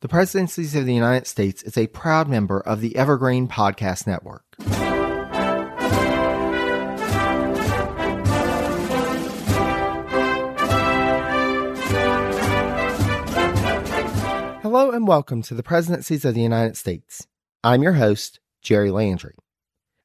The Presidencies of the United States is a proud member of the Evergreen Podcast Network. Hello and welcome to the Presidencies of the United States. I'm your host, Jerry Landry.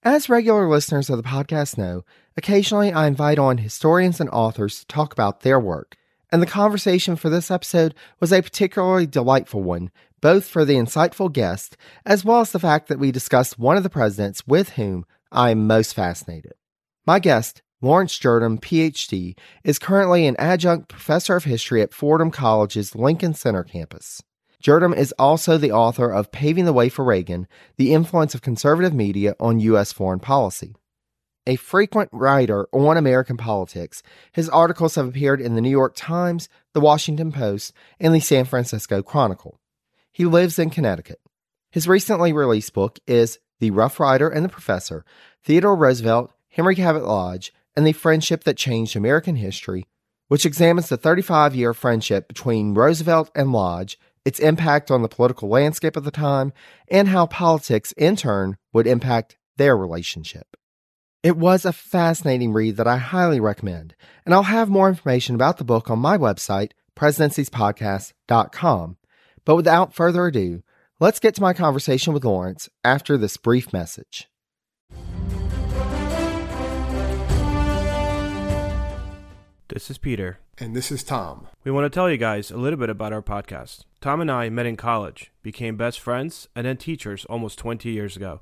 As regular listeners of the podcast know, occasionally I invite on historians and authors to talk about their work and the conversation for this episode was a particularly delightful one, both for the insightful guest as well as the fact that we discussed one of the presidents with whom I am most fascinated. My guest, Laurence Jurdem, PhD, is currently an adjunct professor of history at Fordham College's Lincoln Center campus. Jurdem is also the author of Paving the Way for Reagan The Influence of Conservative Media on U.S. Foreign Policy a frequent writer on American politics. His articles have appeared in the New York Times, the Washington Post, and the San Francisco Chronicle. He lives in Connecticut. His recently released book is The Rough Rider and the Professor Theodore Roosevelt, Henry Cabot Lodge, and the Friendship That Changed American History, which examines the 35 year friendship between Roosevelt and Lodge, its impact on the political landscape of the time, and how politics, in turn, would impact their relationship. It was a fascinating read that I highly recommend, and I'll have more information about the book on my website, presidenciespodcast.com. But without further ado, let's get to my conversation with Laurence after this brief message. This is Peter. And this is Tom. We want to tell you guys a little bit about our podcast. Tom and I met in college, became best friends, and then teachers almost 20 years ago.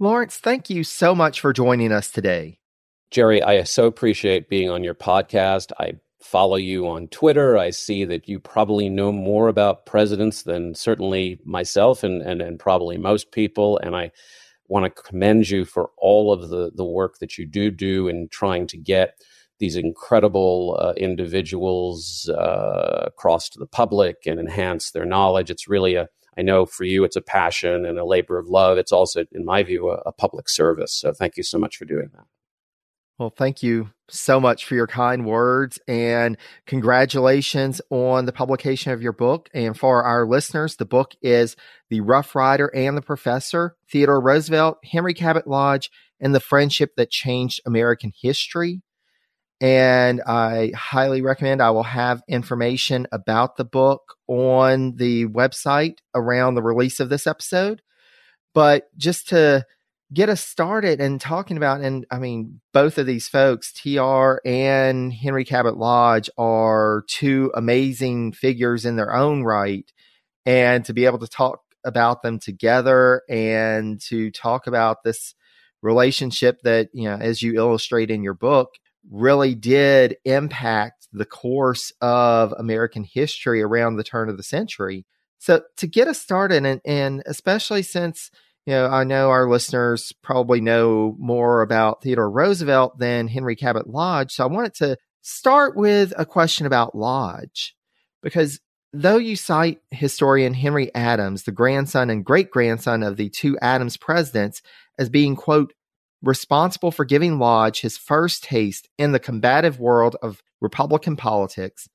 Laurence, thank you so much for joining us today. Jerry, I so appreciate being on your podcast. I follow you on Twitter. I see that you probably know more about presidents than certainly myself and, and, and probably most people. And I want to commend you for all of the, the work that you do do in trying to get these incredible uh, individuals uh, across to the public and enhance their knowledge. It's really a I know for you it's a passion and a labor of love. It's also, in my view, a, a public service. So thank you so much for doing that. Well, thank you so much for your kind words and congratulations on the publication of your book. And for our listeners, the book is The Rough Rider and the Professor, Theodore Roosevelt, Henry Cabot Lodge, and the Friendship That Changed American History and I highly recommend. I will have information about the book on the website around the release of this episode. But just to get us started and talking about, and I mean, both of these folks, TR and Henry Cabot Lodge, are two amazing figures in their own right. And to be able to talk about them together and to talk about this relationship that, you know, as you illustrate in your book, really did impact the course of American history around the turn of the century. So to get us started, and, and especially since you know I know our listeners probably know more about Theodore Roosevelt than Henry Cabot Lodge, so I wanted to start with a question about Lodge because though you cite historian Henry Adams, the grandson and great grandson of the two Adams presidents, as being quote responsible for giving Lodge his first taste in the combative world of Republican politics,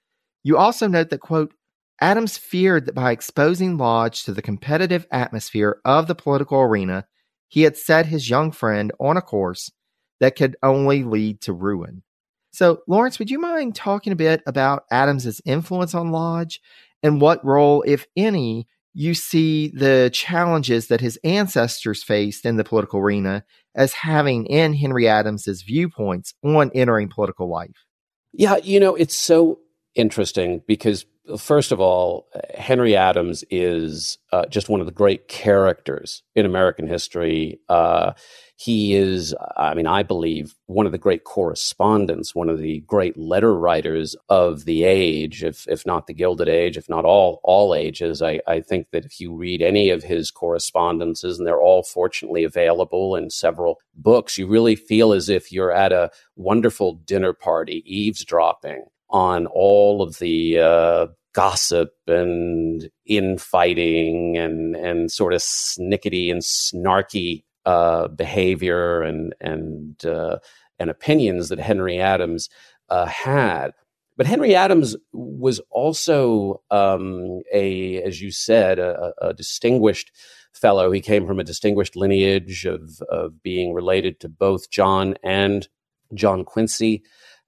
you also note that, quote, Adams feared that by exposing Lodge to the competitive atmosphere of the political arena, he had set his young friend on a course that could only lead to ruin. So, Laurence, would you mind talking a bit about Adams's influence on Lodge and what role, if any, you see the challenges that his ancestors faced in the political arena as having in Henry Adams's viewpoints on entering political life? Yeah, you know, it's so interesting because first of all, Henry Adams is uh, just one of the great characters in American history. Uh, he is, I mean, I believe, one of the great correspondents, one of the great letter writers of the age, if if not the Gilded Age, if not all all ages. I, I think that if you read any of his correspondences, and they're all fortunately available in several books, you really feel as if you're at a wonderful dinner party, eavesdropping on all of the uh, gossip and infighting and and sort of snickety and snarky uh, behavior and and uh, and opinions that Henry Adams uh, had. But Henry Adams was also um, a, as you said, a, a, distinguished fellow. He came from a distinguished lineage of of being related to both John and John Quincy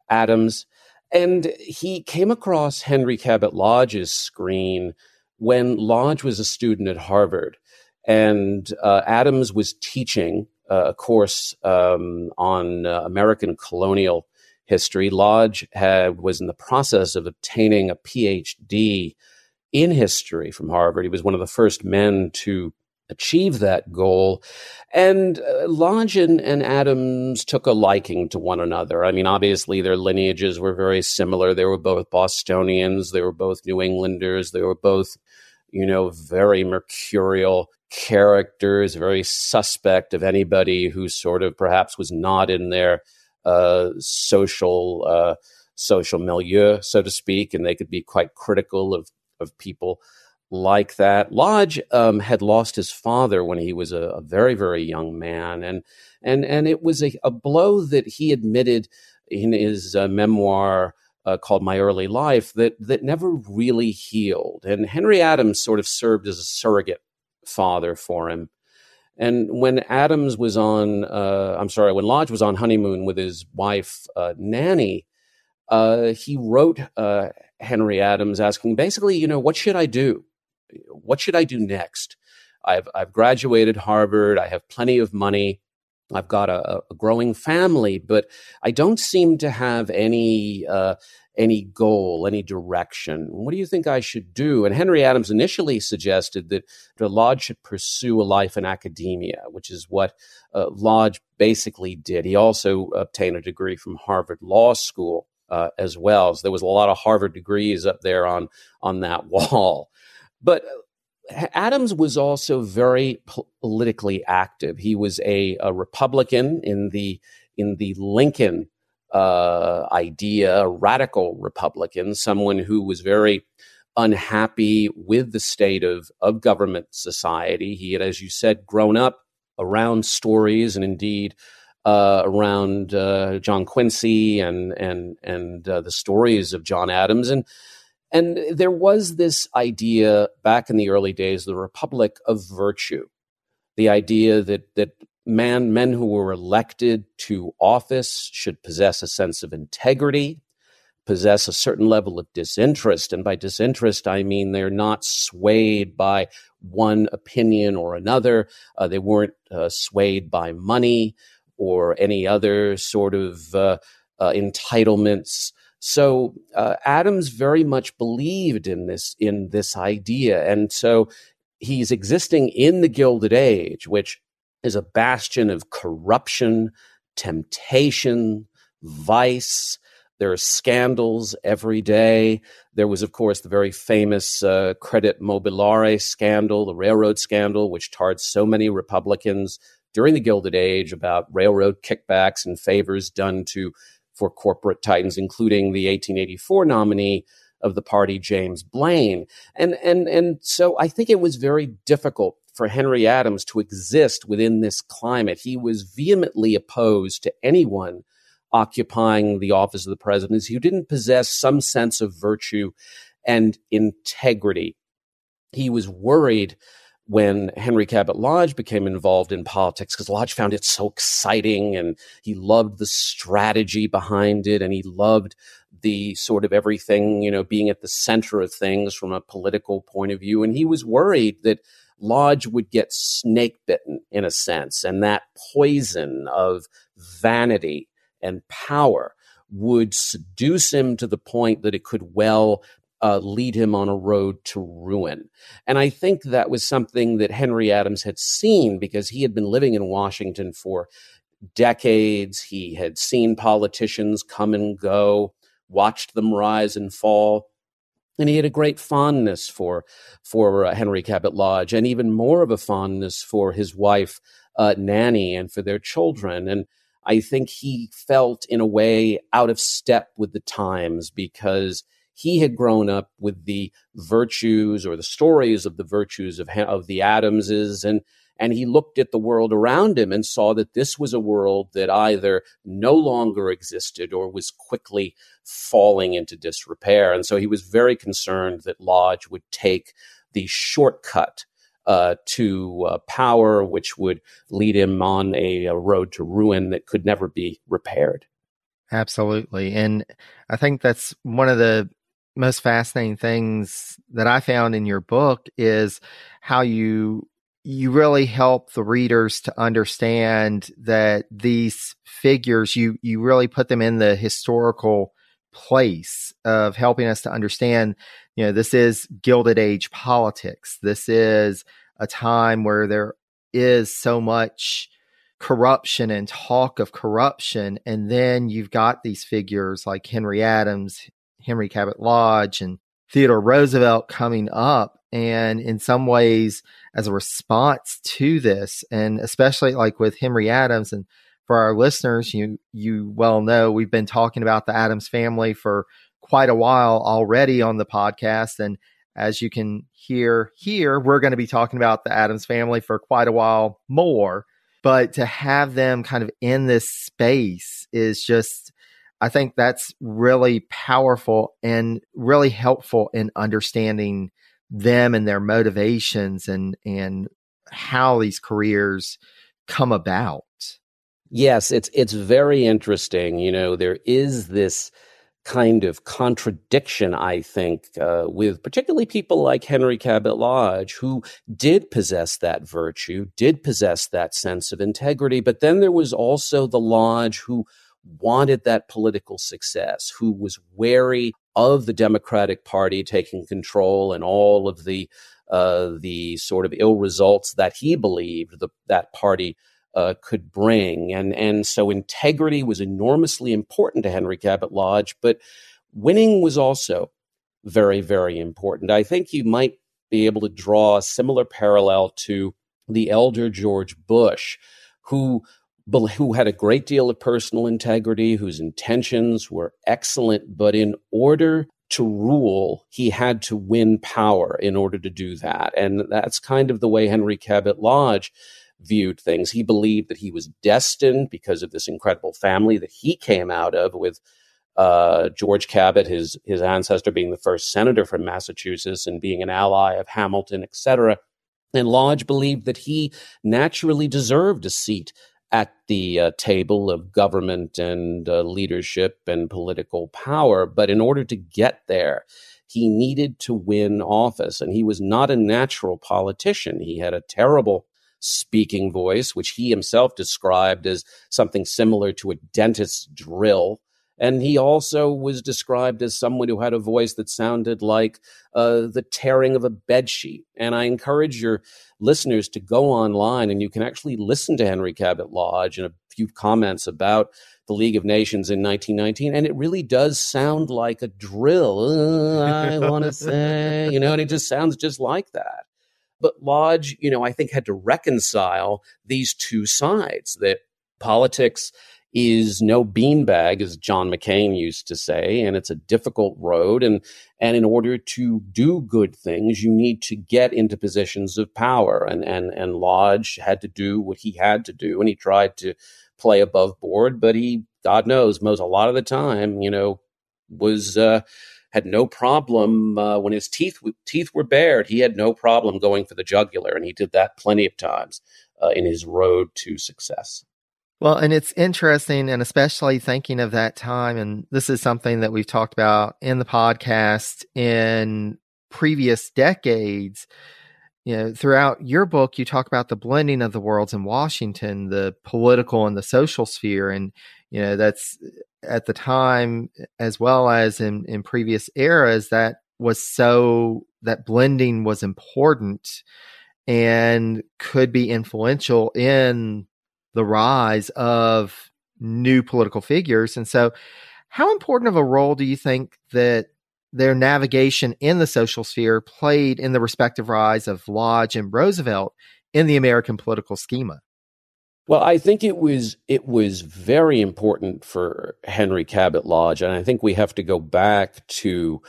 Adams. And he came across Henry Cabot Lodge's screen when Lodge was a student at Harvard. And uh, Adams was teaching uh, a course um, on uh, American colonial history. Lodge had, was in the process of obtaining a PhD in history from Harvard. He was one of the first men to achieve that goal. And uh, Lodge and, and, Adams took a liking to one another. I mean, obviously, their lineages were very similar. They were both Bostonians, they were both New Englanders, they were both, you know, very mercurial characters, very suspect of anybody who sort of perhaps was not in their uh, social. Uh, social milieu, so to speak, and they could be quite critical of of people like that. Lodge um, had lost his father when he was a, a, very, very young man, and and and it was a, a blow that he admitted in his uh, memoir uh, called "My Early Life" that that never really healed. And Henry Adams sort of served as a surrogate father for him. And when Adams was on, uh, I'm sorry, when Lodge was on honeymoon with his wife uh, Nanny, uh, he wrote uh, Henry Adams asking, basically, you know, what should I do? What should I do next? I've, I've graduated Harvard. I have plenty of money. I've got a, a growing family, but I don't seem to have any uh, any goal, any direction. What do you think I should do? And Henry Adams initially suggested that Lodge should pursue a life in academia, which is what uh, Lodge basically did. He also obtained a degree from Harvard Law School uh, as well. So there was a lot of Harvard degrees up there on on that wall. But Adams was also very politically active. He was a, a Republican in the in the Lincoln uh, idea, a radical Republican, someone who was very unhappy with the state of of government society. He had, as you said, grown up around stories and indeed uh, around uh, John Quincy and and and uh, the stories of John Adams and and there was this idea back in the early days, of the Republic of Virtue, the idea that that man, men who were elected to office should possess a sense of integrity, possess a certain level of disinterest. And by disinterest, I mean they're not swayed by one opinion or another. Uh, they weren't uh, swayed by money or any other sort of uh, uh entitlements. So uh, Adams very much believed in this in this idea, and so he's existing in the Gilded Age, which is a bastion of corruption, temptation, vice. There are scandals every day. There was, of course, the very famous uh, Crédit Mobilier scandal, the railroad scandal, which tarred so many Republicans during the Gilded Age about railroad kickbacks and favors done to for corporate titans, including the 1884 nominee of the party, James Blaine. And, and, and so I think it was very difficult for Henry Adams to exist within this climate. He was vehemently opposed to anyone occupying the office of the presidency who didn't possess some sense of virtue and integrity. He was worried when Henry Cabot Lodge became involved in politics because Lodge found it so exciting and he loved the strategy behind it and he loved the sort of everything, you know, being at the center of things from a political point of view. And he was worried that Lodge would get snake bitten in a sense, and that poison of vanity and power would seduce him to the point that it could well uh, lead him on a road to ruin. And I think that was something that Henry Adams had seen because he had been living in Washington for decades. He had seen politicians come and go, watched them rise and fall. And he had a great fondness for for uh, Henry Cabot Lodge, and even more of a fondness for his wife uh, Nanny and for their children. And I think he felt, in a way, out of step with the times because he had grown up with the virtues or the stories of the virtues of, of the Adamses and and he looked at the world around him and saw that this was a world that either no longer existed or was quickly falling into disrepair. And so he was very concerned that Lodge would take the shortcut uh, to uh, power, which would lead him on a, a road to ruin that could never be repaired. Absolutely. And I think that's one of the most fascinating things that I found in your book is how you you really help the readers to understand that these figures you you really put them in the historical place of helping us to understand you know this is gilded age politics. This is a time where there is so much corruption and talk of corruption. And then you've got these figures like Henry Adams Henry Cabot Lodge and Theodore Roosevelt coming up. And in some ways, as a response to this, and especially like with Henry Adams, and for our listeners, you you well know we've been talking about the Adams family for quite a while already on the podcast. And as you can hear here, we're going to be talking about the Adams family for quite a while more. But to have them kind of in this space is just I think that's really powerful and really helpful in understanding them and their motivations and and how these careers come about. Yes, it's it's very interesting. You know, there is this kind of contradiction, I think, uh, with particularly people like Henry Cabot Lodge, who did possess that virtue, did possess that sense of integrity. But then there was also the Lodge who wanted that political success, who was wary of the Democratic Party taking control and all of the uh, the sort of ill results that he believed the, that party uh, could bring, and and so integrity was enormously important to Henry Cabot Lodge, but winning was also very very important. I think you might be able to draw a similar parallel to the elder George Bush, who who had a great deal of personal integrity, whose intentions were excellent, but in order to rule, he had to win power in order to do that. And that's kind of the way Henry Cabot Lodge viewed things. He believed that he was destined because of this incredible family that he came out of with uh, George Cabot, his his ancestor being the first senator from Massachusetts and being an ally of Hamilton, etc. And Lodge believed that he naturally deserved a seat at the uh, table of government and uh, leadership and political power. But in order to get there, he needed to win office. And he was not a natural politician. He had a terrible speaking voice, which he himself described as something similar to a dentist's drill. And he also was described as someone who had a voice that sounded like uh, the tearing of a bedsheet. And I encourage your listeners to go online and you can actually listen to Henry Cabot Lodge and a few comments about the League of Nations in 1919. And it really does sound like a drill. Uh, I want to say, you know, and it just sounds just like that. But Lodge, you know, I think had to reconcile these two sides that politics is no beanbag, as John McCain used to say, and it's a difficult road. And and in order to do good things, you need to get into positions of power. And and and Lodge had to do what he had to do, and he tried to play above board, but he, God knows, most a lot of the time, you know, was uh, had no problem uh, when his teeth teeth were bared. He had no problem going for the jugular, and he did that plenty of times uh, in his road to success. Well, and it's interesting, and especially thinking of that time, and this is something that we've talked about in the podcast in previous decades. You know, throughout your book, you talk about the blending of the worlds in Washington, the political and the social sphere, and you know that's uh, at the time as well as in in previous eras that was so that blending was important and could be influential in the rise of new political figures. And so how important of a role do you think that their navigation in the social sphere played in the respective rise of Lodge and Roosevelt in the American political schema? Well, I think it was it was very important for Henry Cabot Lodge, and I think we have to go back to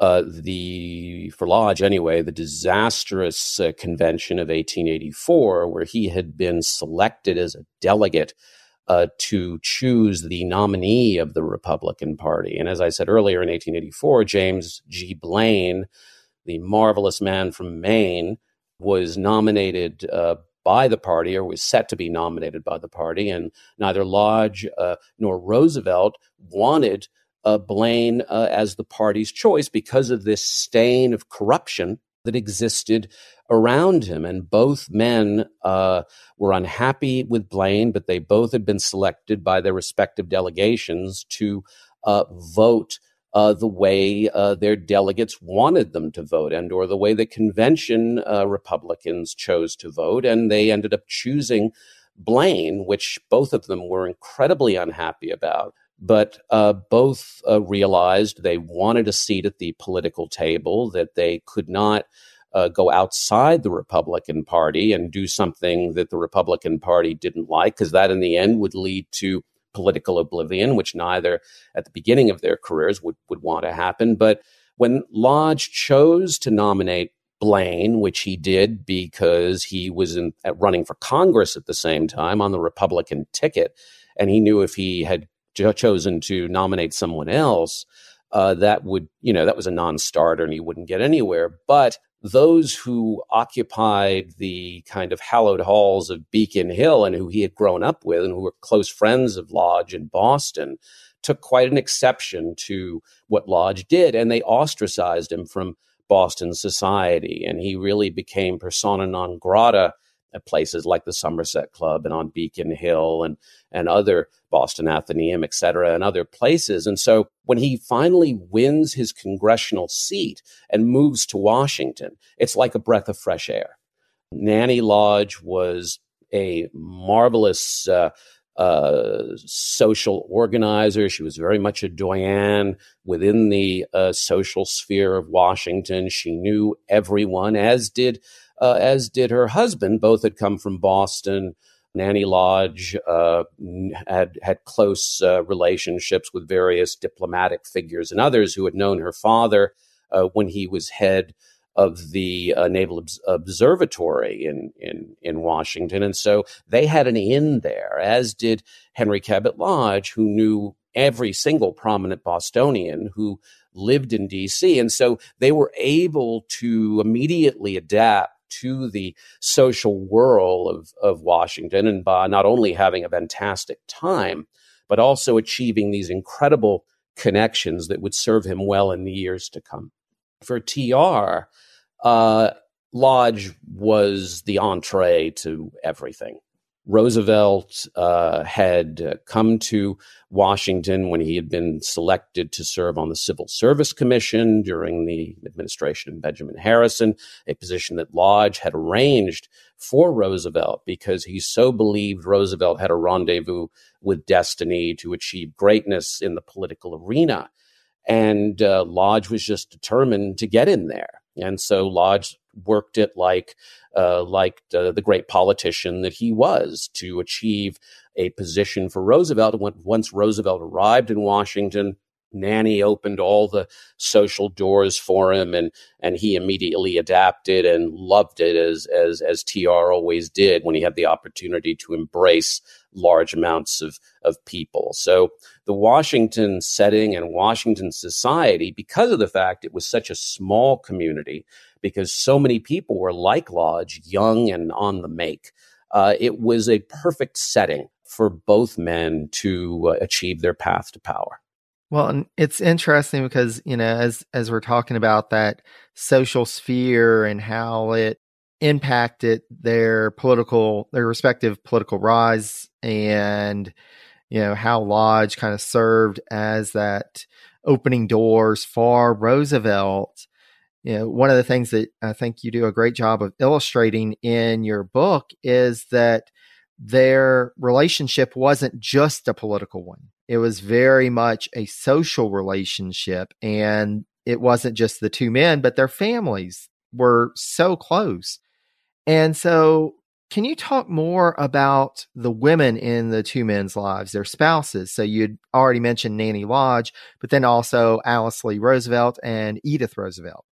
uh, the for Lodge anyway, the disastrous uh, convention of 1884, where he had been selected as a delegate uh, to choose the nominee of the Republican Party. And as I said earlier, in 1884, James G. Blaine, the marvelous man from Maine, was nominated uh, by the party or was set to be nominated by the party. And neither Lodge uh, nor Roosevelt wanted uh, Blaine uh, as the party's choice because of this stain of corruption that existed around him. And both men uh, were unhappy with Blaine, but they both had been selected by their respective delegations to uh, vote uh, the way uh, their delegates wanted them to vote and or the way the convention Republicans chose to vote. And they ended up choosing Blaine, which both of them were incredibly unhappy about. But uh, both uh, realized they wanted a seat at the political table, that they could not uh, go outside the Republican Party and do something that the Republican Party didn't like, because that in the end would lead to political oblivion, which neither at the beginning of their careers would, would want to happen. But when Lodge chose to nominate Blaine, which he did because he was in, running for Congress at the same time on the Republican ticket, and he knew if he had chosen to nominate someone else, uh, that would, you know, that was a non-starter and he wouldn't get anywhere. But those who occupied the kind of hallowed halls of Beacon Hill and who he had grown up with and who were close friends of Lodge in Boston took quite an exception to what Lodge did, and they ostracized him from Boston society. And he really became persona non grata at places like the Somerset Club and on Beacon Hill and and other Boston Athenaeum, et cetera, and other places. And so when he finally wins his congressional seat and moves to Washington, it's like a breath of fresh air. Nanny Lodge was a marvelous uh, uh, social organizer. She was very much a doyenne within the uh, social sphere of Washington. She knew everyone, as did uh, as did her husband. Both had come from Boston. Nanny Lodge uh, had had close uh, relationships with various diplomatic figures and others who had known her father uh, when he was head of the uh, Naval Obs- Observatory in, in in Washington, and so they had an in there, as did Henry Cabot Lodge, who knew every single prominent Bostonian who lived in D.C., and so they were able to immediately adapt to the social whirl of, of Washington and by not only having a fantastic time, but also achieving these incredible connections that would serve him well in the years to come. For TR, uh, Lodge was the entree to everything. Roosevelt uh, had come to Washington when he had been selected to serve on the Civil Service Commission during the administration of Benjamin Harrison, a position that Lodge had arranged for Roosevelt because he so believed Roosevelt had a rendezvous with destiny to achieve greatness in the political arena. And uh, Lodge was just determined to get in there. And so Lodge worked it like uh, like the great politician that he was to achieve a position for Roosevelt. Once Roosevelt arrived in Washington, Nanny opened all the social doors for him, and and he immediately adapted and loved it as as as TR always did when he had the opportunity to embrace large amounts of, of people. So the Washington setting and Washington society, because of the fact it was such a small community, because so many people were like Lodge, young and on the make, uh, it was a perfect setting for both men to uh, achieve their path to power. Well, and it's interesting because, you know, as as we're talking about that social sphere and how it impacted their political their respective political rise and you know how Lodge kind of served as that opening doors for Roosevelt. You know, one of the things that I think you do a great job of illustrating in your book is that their relationship wasn't just a political one. It was very much a social relationship. And it wasn't just the two men, but their families were so close. And so, can you talk more about the women in the two men's lives, their spouses? So, you'd already mentioned Nanny Lodge, but then also Alice Lee Roosevelt and Edith Roosevelt.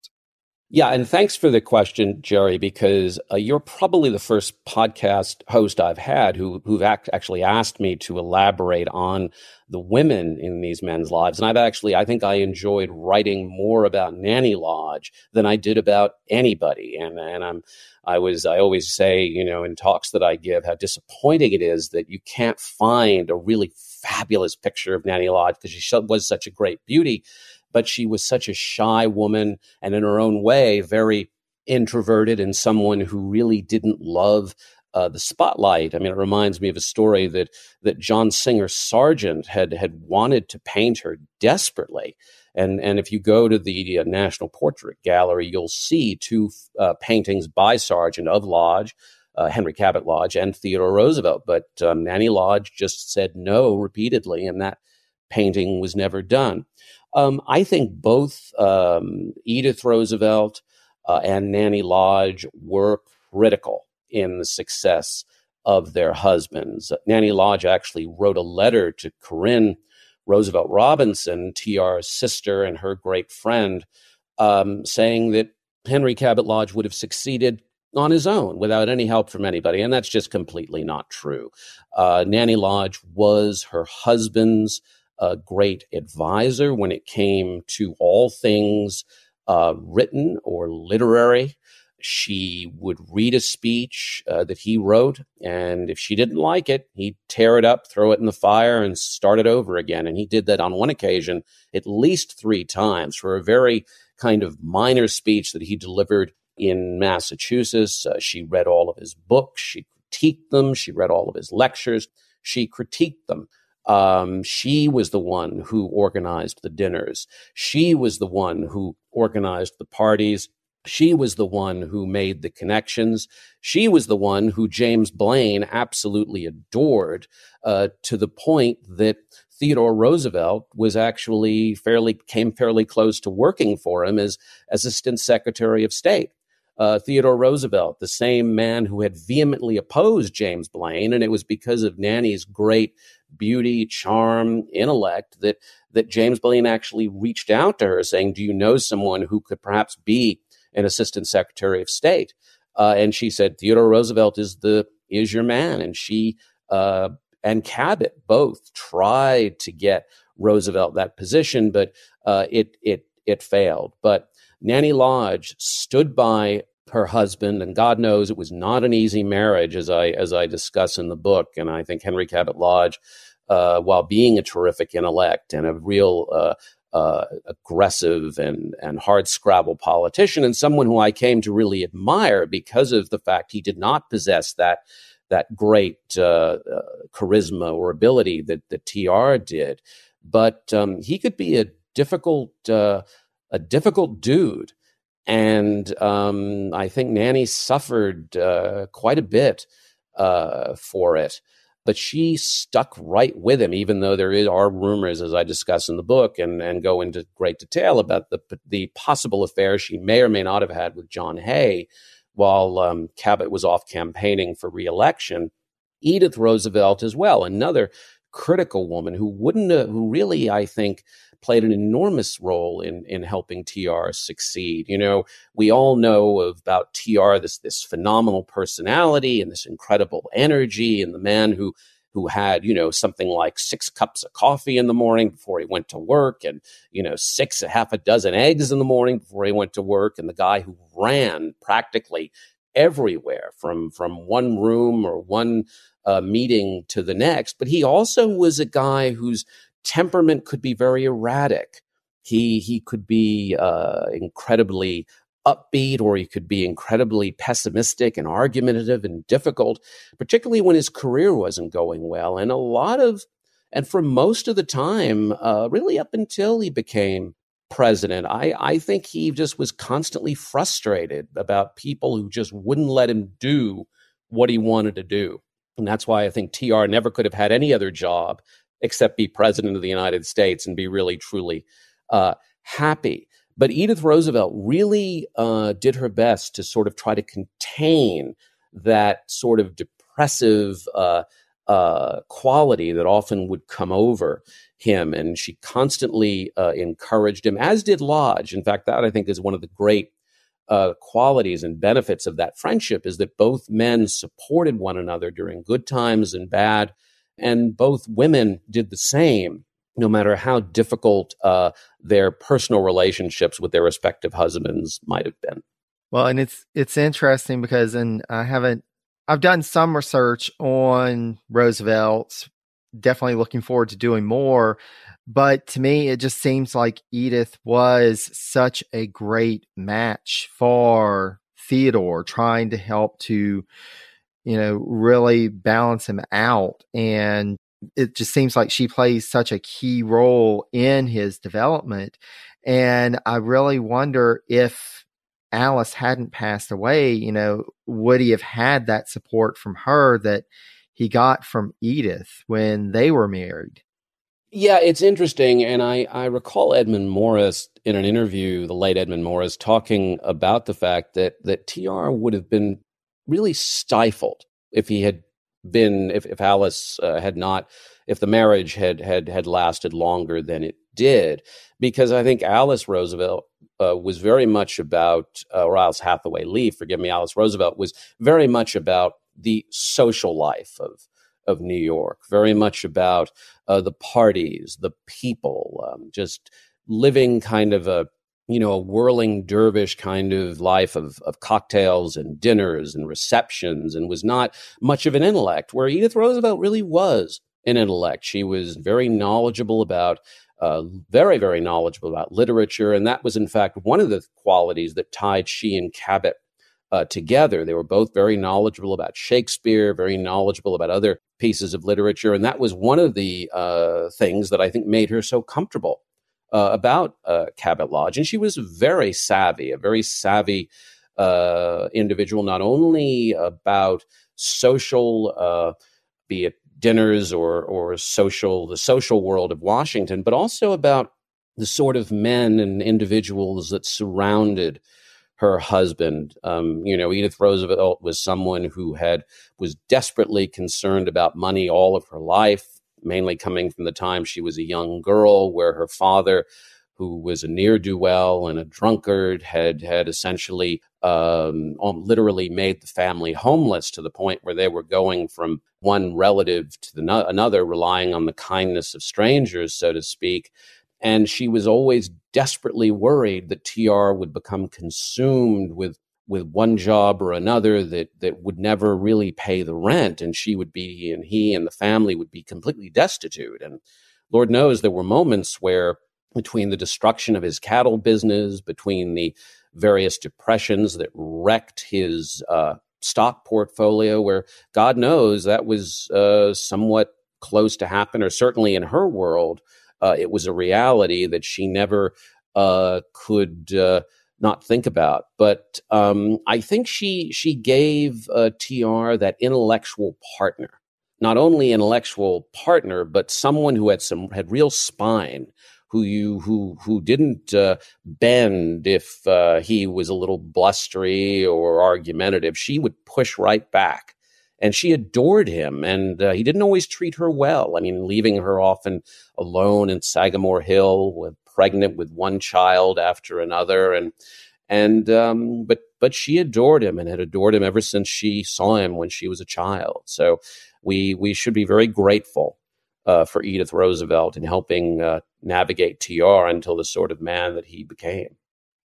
Yeah, and thanks for the question, Jerry, because uh, you're probably the first podcast host I've had who who've act- actually asked me to elaborate on the women in these men's lives. And I've actually, I think I enjoyed writing more about Nanny Lodge than I did about anybody. And and I'm I was I always say, you know, in talks that I give, how disappointing it is that you can't find a really fabulous picture of Nanny Lodge because she was such a great beauty but she was such a shy woman and in her own way very introverted and someone who really didn't love uh, the spotlight. I mean, it reminds me of a story that that John Singer Sargent had had wanted to paint her desperately, and and if you go to the uh, National Portrait Gallery, you'll see two uh, paintings by Sargent of Lodge. Uh, Henry Cabot Lodge and Theodore Roosevelt, but um, Nanny Lodge just said no repeatedly, and that painting was never done. Um, I think both um, Edith Roosevelt uh, and Nanny Lodge were critical in the success of their husbands. Nanny Lodge actually wrote a letter to Corinne Roosevelt Robinson, TR's sister and her great friend, um, saying that Henry Cabot Lodge would have succeeded on his own without any help from anybody. And that's just completely not true. Uh, Nanny Lodge was her husband's a great advisor when it came to all things uh, written or literary. She would read a speech uh, that he wrote, and if she didn't like it, he'd tear it up, throw it in the fire, and start it over again. And he did that on one occasion at least three times for a very kind of minor speech that he delivered in Massachusetts. Uh, she read all of his books, she critiqued them, she read all of his lectures, she critiqued them. Um, she was the one who organized the dinners. She was the one who organized the parties. She was the one who made the connections. She was the one who James Blaine absolutely adored uh, to the point that Theodore Roosevelt was actually fairly came fairly close to working for him as assistant secretary of state. Uh, Theodore Roosevelt, the same man who had vehemently opposed James Blaine, and it was because of Nanny's great beauty, charm, intellect that that James Blaine actually reached out to her saying, "Do you know someone who could perhaps be an assistant secretary of state?" Uh, and she said, "Theodore Roosevelt is the is your man." And she uh, and Cabot both tried to get Roosevelt that position, but uh, it it it failed. But Nanny Lodge stood by her husband, and God knows it was not an easy marriage, as I as I discuss in the book. And I think Henry Cabot Lodge, uh, while being a terrific intellect and a real uh, uh, aggressive and and hard scrabble politician, and someone who I came to really admire because of the fact he did not possess that that great uh, uh, charisma or ability that that TR did, but um, he could be a difficult uh, a difficult dude and um, I think Nanny suffered uh, quite a bit uh, for it. But she stuck right with him, even though there is, are rumors, as I discuss in the book, and, and go into great detail about the the possible affair she may or may not have had with John Hay while um, Cabot was off campaigning for reelection. Edith Roosevelt as well, another critical woman who wouldn't, have, who really, I think, played an enormous role in in helping TR succeed. You know, we all know about TR this this phenomenal personality and this incredible energy, and the man who who had, you know, something like six cups of coffee in the morning before he went to work and, you know, six, a half a dozen eggs in the morning before he went to work. And the guy who ran practically everywhere from, from one room or one uh, meeting to the next. But he also was a guy whose temperament could be very erratic. He, he could be uh, incredibly upbeat or he could be incredibly pessimistic and argumentative and difficult, particularly when his career wasn't going well. And a lot of, and for most of the time, uh, really up until he became president, I, I think he just was constantly frustrated about people who just wouldn't let him do what he wanted to do. And that's why I think TR never could have had any other job except be president of the United States and be really, truly uh, happy. But Edith Roosevelt really uh, did her best to sort of try to contain that sort of depressive uh, uh, quality that often would come over him. And she constantly uh, encouraged him, as did Lodge. In fact, that I think is one of the great uh, qualities and benefits of that friendship is that both men supported one another during good times and bad. And both women did the same no matter how difficult uh, their personal relationships with their respective husbands might have been. Well, and it's it's interesting because, and I haven't, I've done some research on Roosevelt's. Definitely looking forward to doing more, but to me, it just seems like Edith was such a great match for Theodore, trying to help to, you know, really balance him out and it just seems like she plays such a key role in his development. And I really wonder if Alice hadn't passed away, you know, would he have had that support from her that he got from Edith when they were married? Yeah, it's interesting. And I, I recall Edmund Morris in an interview, the late Edmund Morris, talking about the fact that, that TR would have been really stifled if he had been if, if Alice uh, had not if the marriage had had had lasted longer than it did. Because I think Alice Roosevelt uh, was very much about uh, or Alice Hathaway Lee forgive me Alice Roosevelt was very much about the social life of of New York very much about uh, the parties the people um, just living kind of a you know, a whirling dervish kind of life of, of cocktails and dinners and receptions and was not much of an intellect, where Edith Roosevelt really was an intellect. She was very knowledgeable about, uh, very, very knowledgeable about literature. And that was, in fact, one of the qualities that tied she and Cabot uh, together. They were both very knowledgeable about Shakespeare, very knowledgeable about other pieces of literature. And that was one of the uh, things that I think made her so comfortable uh, about uh, Cabot Lodge, and she was very savvy, a very savvy uh, individual, not only about social, uh, be it dinners or or social, the social world of Washington, but also about the sort of men and individuals that surrounded her husband. Um, you know, Edith Roosevelt was someone who had was desperately concerned about money all of her life mainly coming from the time she was a young girl, where her father, who was a near do well and a drunkard, had had essentially um, literally made the family homeless to the point where they were going from one relative to the no- another, relying on the kindness of strangers, so to speak. And she was always desperately worried that TR would become consumed with with one job or another that that would never really pay the rent and she would be and he and the family would be completely destitute. And lord knows there were moments where between the destruction of his cattle business between the various depressions that wrecked his uh, stock portfolio where god knows that was uh, somewhat close to happen or certainly in her world uh, it was a reality that she never uh, could uh, not think about. But um, I think she she gave uh, TR that intellectual partner, not only intellectual partner, but someone who had some had real spine, who you who who didn't uh, bend if uh, he was a little blustery or argumentative. She would push right back. And she adored him, and uh, he didn't always treat her well. I mean, leaving her often alone in Sagamore Hill with pregnant with one child after another, and and um, but but she adored him and had adored him ever since she saw him when she was a child. So we we should be very grateful uh, for Edith Roosevelt in helping uh, navigate TR until the sort of man that he became.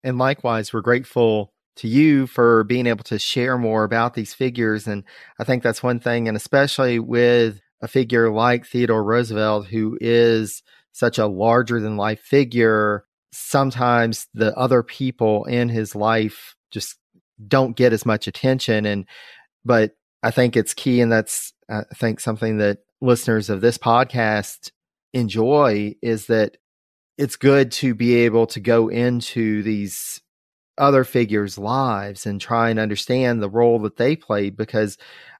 And likewise, we're grateful to you for being able to share more about these figures. And I think that's one thing, and especially with a figure like Theodore Roosevelt, who is such a larger than life figure, sometimes the other people in his life just don't get as much attention. And, but I think it's key. And that's, uh, I think something that listeners of this podcast enjoy is that it's good to be able to go into these other figures' lives and try and understand the role that they played because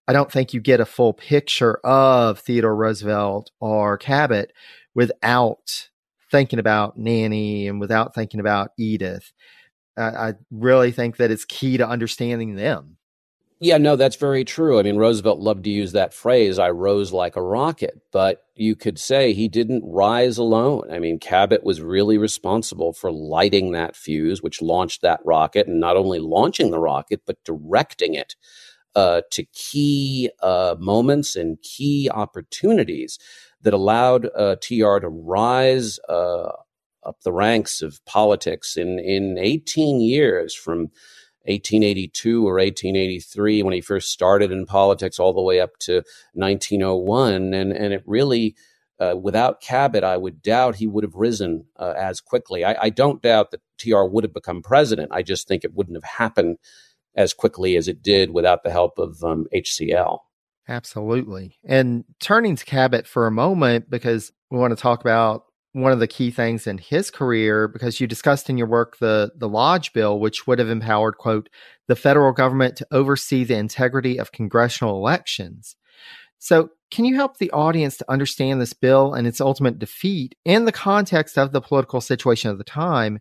I don't think you get a full picture of Theodore Roosevelt or Cabot without thinking about Nanny and without thinking about Edith. I, I really think that it's key to understanding them. Yeah, no, that's very true. I mean, Roosevelt loved to use that phrase, I rose like a rocket, but you could say he didn't rise alone. I mean, Cabot was really responsible for lighting that fuse, which launched that rocket, and not only launching the rocket, but directing it uh, to key uh, moments and key opportunities that allowed uh, TR to rise uh, up the ranks of politics in, in 18 years from 1882 or 1883 when he first started in politics all the way up to 1901 and and it really uh, without Cabot, I would doubt he would have risen uh, as quickly. I, I, don't doubt that TR would have become president. I just think it wouldn't have happened as quickly as it did without the help of um, HCL. Absolutely. And turning to Cabot for a moment, because we want to talk about one of the key things in his career because you discussed in your work the the lodge bill which would have empowered quote the federal government to oversee the integrity of congressional elections so can you help the audience to understand this bill and its ultimate defeat in the context of the political situation of the time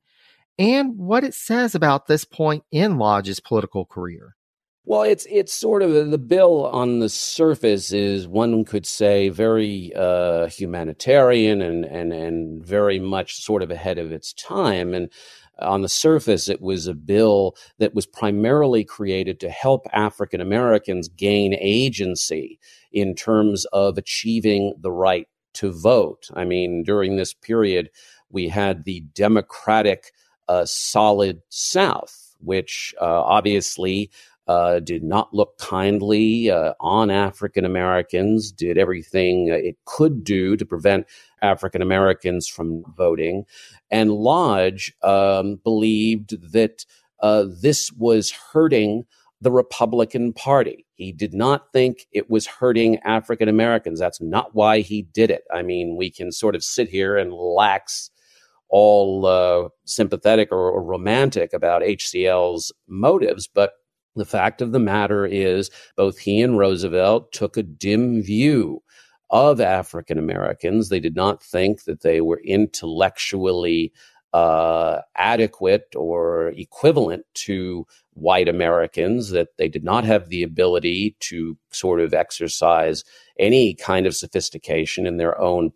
and what it says about this point in lodge's political career well, it's it's sort of the bill on the surface is one could say very uh, humanitarian and and and very much sort of ahead of its time. And on the surface, it was a bill that was primarily created to help African Americans gain agency in terms of achieving the right to vote. I mean, during this period, we had the Democratic uh, Solid South, which uh, obviously uh, did not look kindly uh, on African Americans, did everything it could do to prevent African Americans from voting. And Lodge um, believed that uh, this was hurting the Republican Party. He did not think it was hurting African Americans. That's not why he did it. I mean, we can sort of sit here and lax all uh, sympathetic or, or, romantic about HCL's motives, but the fact of the matter is, both he and Roosevelt took a dim view of African Americans. They did not think that they were intellectually uh, adequate or equivalent to white Americans, that they did not have the ability to sort of exercise any kind of sophistication in their own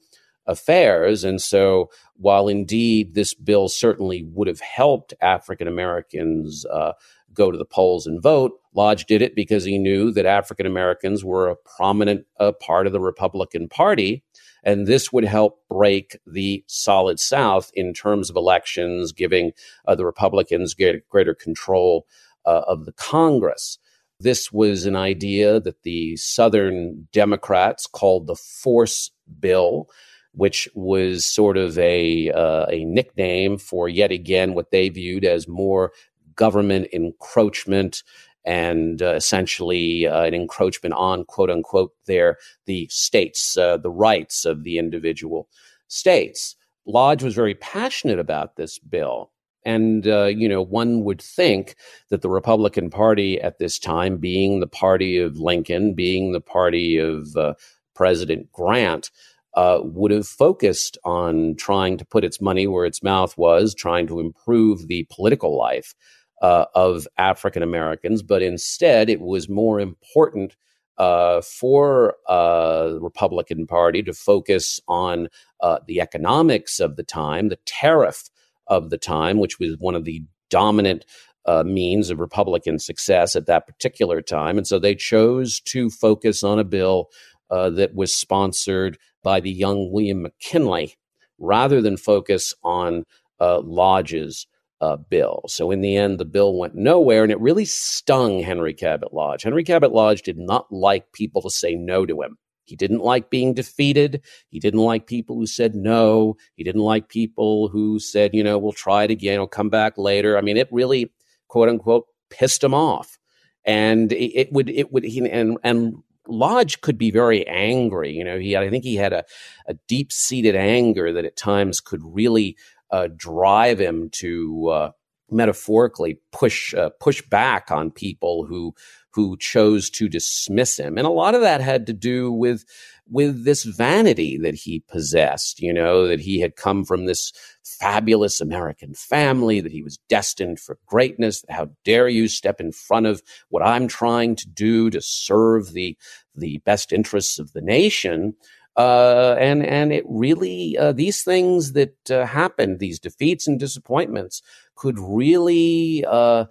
affairs. And so, while indeed this bill certainly would have helped African Americans uh, go to the polls and vote. Lodge did it because he knew that African Americans were a prominent uh, part of the Republican Party. And this would help break the solid South in terms of elections, giving uh, the Republicans greater control uh, of the Congress. This was an idea that the Southern Democrats called the Force Bill, which was sort of a uh, a nickname for yet again what they viewed as more government encroachment and uh, essentially uh, an encroachment on quote unquote their the states uh, the rights of the individual states. Lodge was very passionate about this bill. And uh, you know one would think that the republican party at this time being the party of lincoln being the party of uh, president grant uh, would have focused on trying to put its money where its mouth was, trying to improve the political life uh, of African Americans, but instead it was more important uh, for uh, the Republican Party to focus on uh, the economics of the time, the tariff of the time, which was one of the dominant uh, means of Republican success at that particular time. And so they chose to focus on a bill uh, that was sponsored by the young William McKinley rather than focus on Lodge's uh, bill. So in the end, the bill went nowhere, and it really stung Henry Cabot Lodge. Henry Cabot Lodge did not like people to say no to him. He didn't like being defeated. He didn't like people who said no. He didn't like people who said, you know, we'll try it again. We'll come back later. I mean, it really, quote unquote, pissed him off. And it, would, it would, he, and, and Lodge could be very angry. You know, he, I think he had a, a deep seated anger that at times could really uh, drive him to, uh, metaphorically push uh, push back on people who who chose to dismiss him. And a lot of that had to do with with this vanity that he possessed you know that he had come from this fabulous american family that he was destined for greatness. How dare you step in front of what i'm trying to do to serve the the best interests of the nation uh, and and it really uh, these things that uh, happened, these defeats and disappointments, could really uh,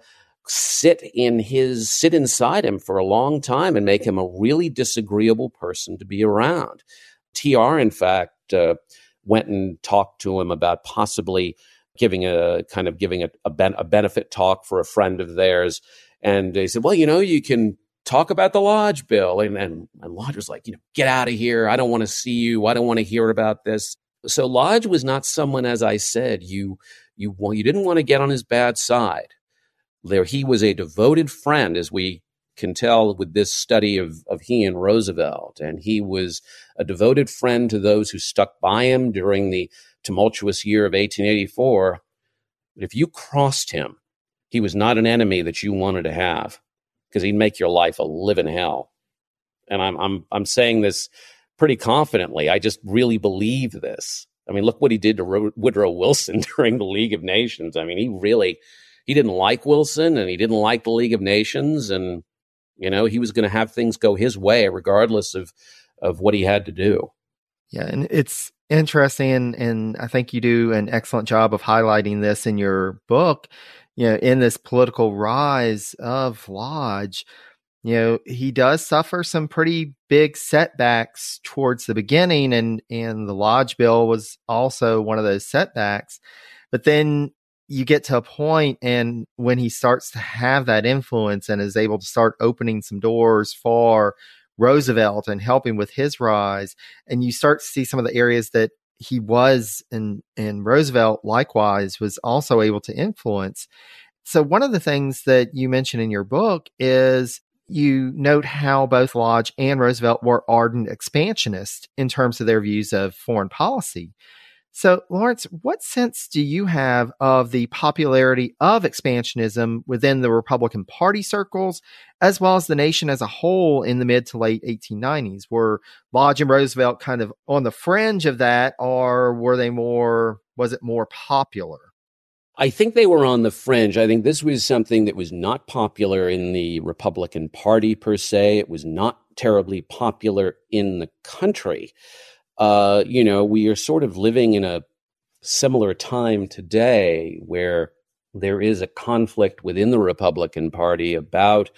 sit in his sit inside him for a long time and make him a really disagreeable person to be around. Tr, in fact, uh, went and talked to him about possibly giving a kind of giving a, a, ben- a benefit talk for a friend of theirs, and they said, "Well, you know, you can." Talk about the lodge bill. And, and, and Lodge was like, you know, get out of here. I don't want to see you. I don't want to hear about this. So Lodge was not someone, as I said, you you you didn't want to get on his bad side. There, he was a devoted friend, as we can tell with this study of of he and Roosevelt, and he was a devoted friend to those who stuck by him during the tumultuous year of 1884. But if you crossed him, he was not an enemy that you wanted to have because he'd make your life a living hell. And I'm I'm I'm saying this pretty confidently. I just really believe this. I mean, look what he did to Woodrow Wilson during the League of Nations. I mean, he really he didn't like Wilson and he didn't like the League of Nations and you know, he was going to have things go his way regardless of of what he had to do. Yeah, and it's interesting and, and I think you do an excellent job of highlighting this in your book, you know, in this political rise of Lodge you know he does suffer some pretty big setbacks towards the beginning and and the lodge bill was also one of those setbacks. But then you get to a point and when he starts to have that influence and is able to start opening some doors for Roosevelt and helping with his rise and you start to see some of the areas that he was and and Roosevelt likewise was also able to influence so one of the things that you mention in your book is you note how both Lodge and Roosevelt were ardent expansionists in terms of their views of foreign policy. So, Laurence, what sense do you have of the popularity of expansionism within the Republican Party circles, as well as the nation as a whole in the mid to late 1890s? Were Lodge and Roosevelt kind of on the fringe of that, or were they more, was it more popular? I think they were on the fringe. I think this was something that was not popular in the Republican Party per se. It was not terribly popular in the country. Uh, you know, we are sort of living in a similar time today where there is a conflict within the Republican Party about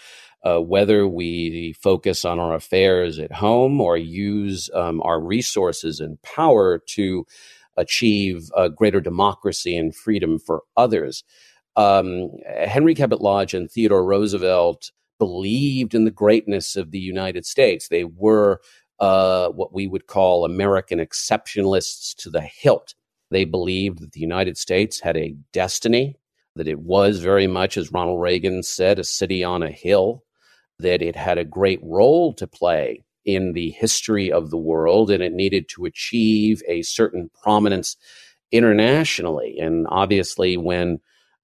uh, whether we focus on our affairs at home or use um, our resources and power to achieve a greater democracy and freedom for others. Um, Henry Cabot Lodge and Theodore Roosevelt believed in the greatness of the United States. They were uh, what we would call American exceptionalists to the hilt. They believed that the United States had a destiny, that it was very much, as Ronald Reagan said, a city on a hill, that it had a great role to play in the history of the world, and it needed to achieve a certain prominence internationally. And obviously, when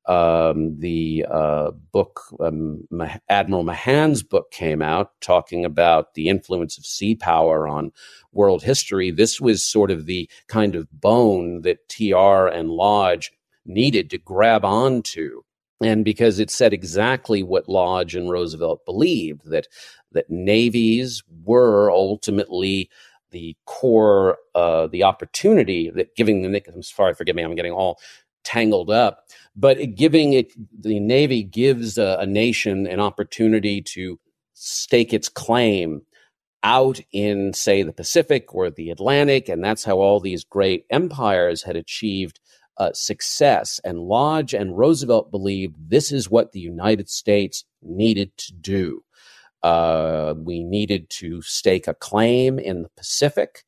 um, the uh, book, um, Admiral Mahan's book came out, talking about the influence of sea power on world history, this was sort of the kind of bone that TR and Lodge needed to grab onto. And because it said exactly what Lodge and Roosevelt believed that that navies were ultimately the core, uh, the opportunity that giving the I'm sorry, forgive me, I'm getting all tangled up, but giving it the navy gives a, a nation an opportunity to stake its claim out in, say, the Pacific or the Atlantic. And that's how all these great empires had achieved uh, success. And Lodge and Roosevelt believed this is what the United States needed to do. Uh, we needed to stake a claim in the Pacific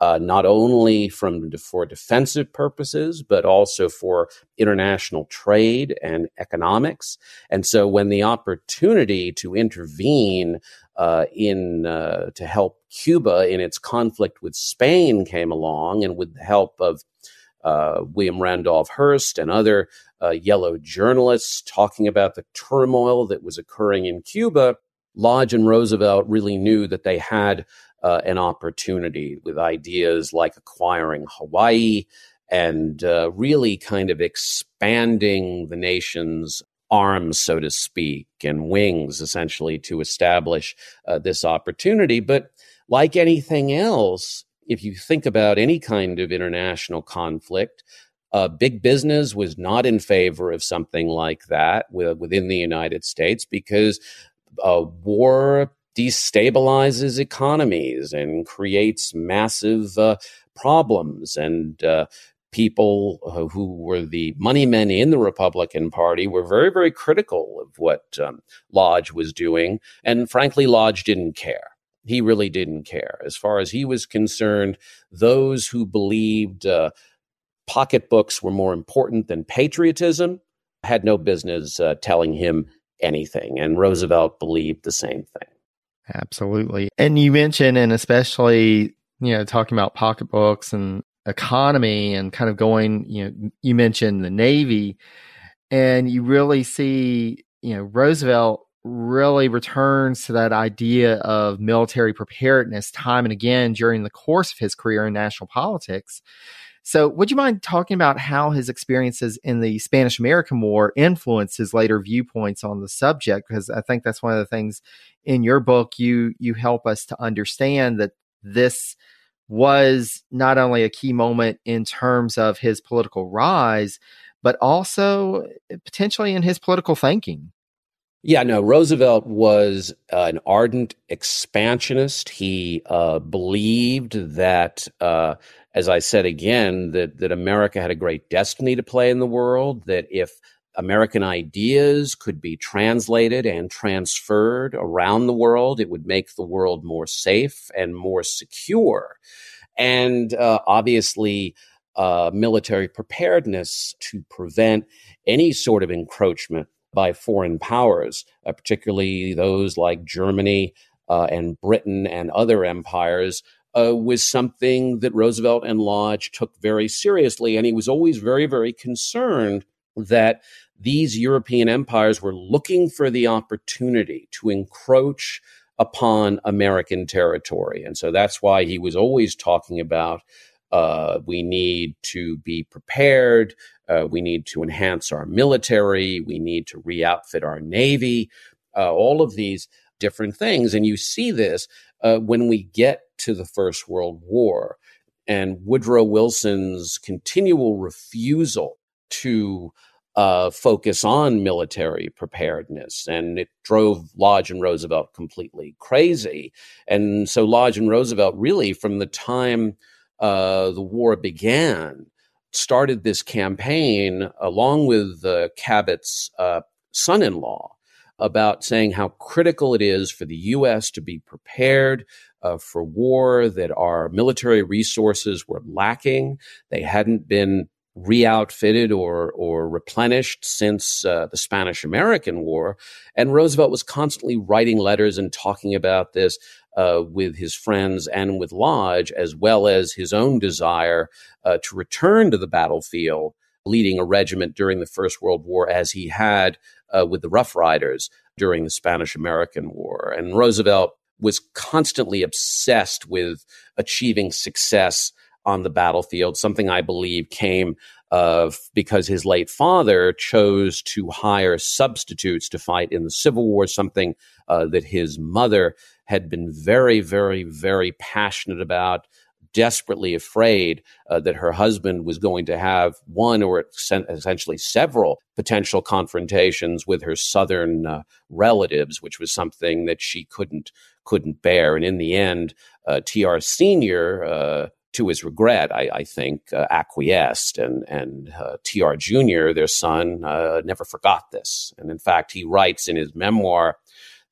uh, not only from for defensive purposes, but also for international trade and economics. And so, when the opportunity to intervene uh, in uh, to help Cuba in its conflict with Spain came along, and with the help of uh, William Randolph Hearst and other uh, yellow journalists talking about the turmoil that was occurring in Cuba, Lodge and Roosevelt really knew that they had uh, an opportunity with ideas like acquiring Hawaii and uh, really kind of expanding the nation's arms, so to speak, and wings, essentially, to establish uh, this opportunity. But like anything else, if you think about any kind of international conflict, uh, big business was not in favor of something like that within the United States because uh, war destabilizes economies and creates massive uh, problems. And uh, people uh, who were the money men in the Republican Party were very, very critical of what um, Lodge was doing. And frankly, Lodge didn't care. He really didn't care. As far as he was concerned, those who believed uh, pocketbooks were more important than patriotism had no business uh, telling him anything. And Roosevelt believed the same thing. Absolutely. And you mentioned, and especially, you know, talking about pocketbooks and economy and kind of going, you know, you mentioned the Navy, and you really see, you know, Roosevelt really returns to that idea of military preparedness time and again during the course of his career in national politics. So, would you mind talking about how his experiences in the Spanish American War influenced his later viewpoints on the subject? Because I think that's one of the things in your book you you help us to understand that this was not only a key moment in terms of his political rise, but also potentially in his political thinking. Yeah, no, Roosevelt was uh, an ardent expansionist. He uh, believed that uh, as I said again, that that America had a great destiny to play in the world. That if American ideas could be translated and transferred around the world, it would make the world more safe and more secure. And uh, obviously, uh, military preparedness to prevent any sort of encroachment by foreign powers, uh, particularly those like Germany uh, and Britain and other empires, uh, was something that Roosevelt and Lodge took very seriously. And he was always very, very concerned that these European empires were looking for the opportunity to encroach upon American territory. And so that's why he was always talking about uh, we need to be prepared. Uh, we need to enhance our military. We need to re outfit our Navy. Uh, all of these different things. And you see this uh, when we get to the First World War and Woodrow Wilson's continual refusal to uh, focus on military preparedness. And it drove Lodge and Roosevelt completely crazy. And so Lodge and Roosevelt, really, from the time uh, the war began, started this campaign along with uh, Cabot's son in law about saying how critical it is for the U.S. to be prepared uh, for war, that our military resources were lacking. They hadn't been re-outfitted or or replenished since uh, the Spanish American War, and Roosevelt was constantly writing letters and talking about this uh, with his friends and with Lodge, as well as his own desire uh, to return to the battlefield, leading a regiment during the First World War, as he had uh, with the Rough Riders during the Spanish American War. And Roosevelt was constantly obsessed with achieving success on the battlefield, something I believe came of because his late father chose to hire substitutes to fight in the Civil War, something uh, that his mother had been very, very, very passionate about desperately afraid uh, that her husband was going to have one or essentially several potential confrontations with her southern uh, relatives, which was something that she couldn't couldn't bear. And in the end, uh, TR Sr., uh, to his regret, I, I think, uh, acquiesced. And, and uh, TR Jr., their son, never forgot this. And in fact, he writes in his memoir,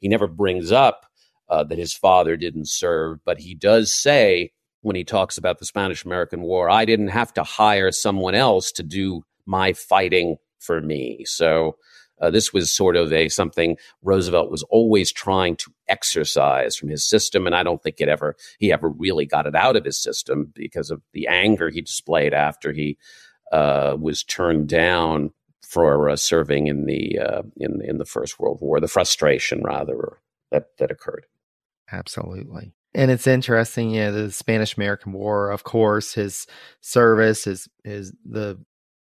he never brings up uh, that his father didn't serve, but he does say when he talks about the Spanish American War, I didn't have to hire someone else to do my fighting for me. So uh, this was sort of a something Roosevelt was always trying to exercise from his system, and I don't think it ever he ever really got it out of his system because of the anger he displayed after he uh, was turned down for uh, serving in the uh, in in the First World War, the frustration rather that that occurred. Absolutely. And it's interesting, you know, the Spanish American War, of course, his service, his his the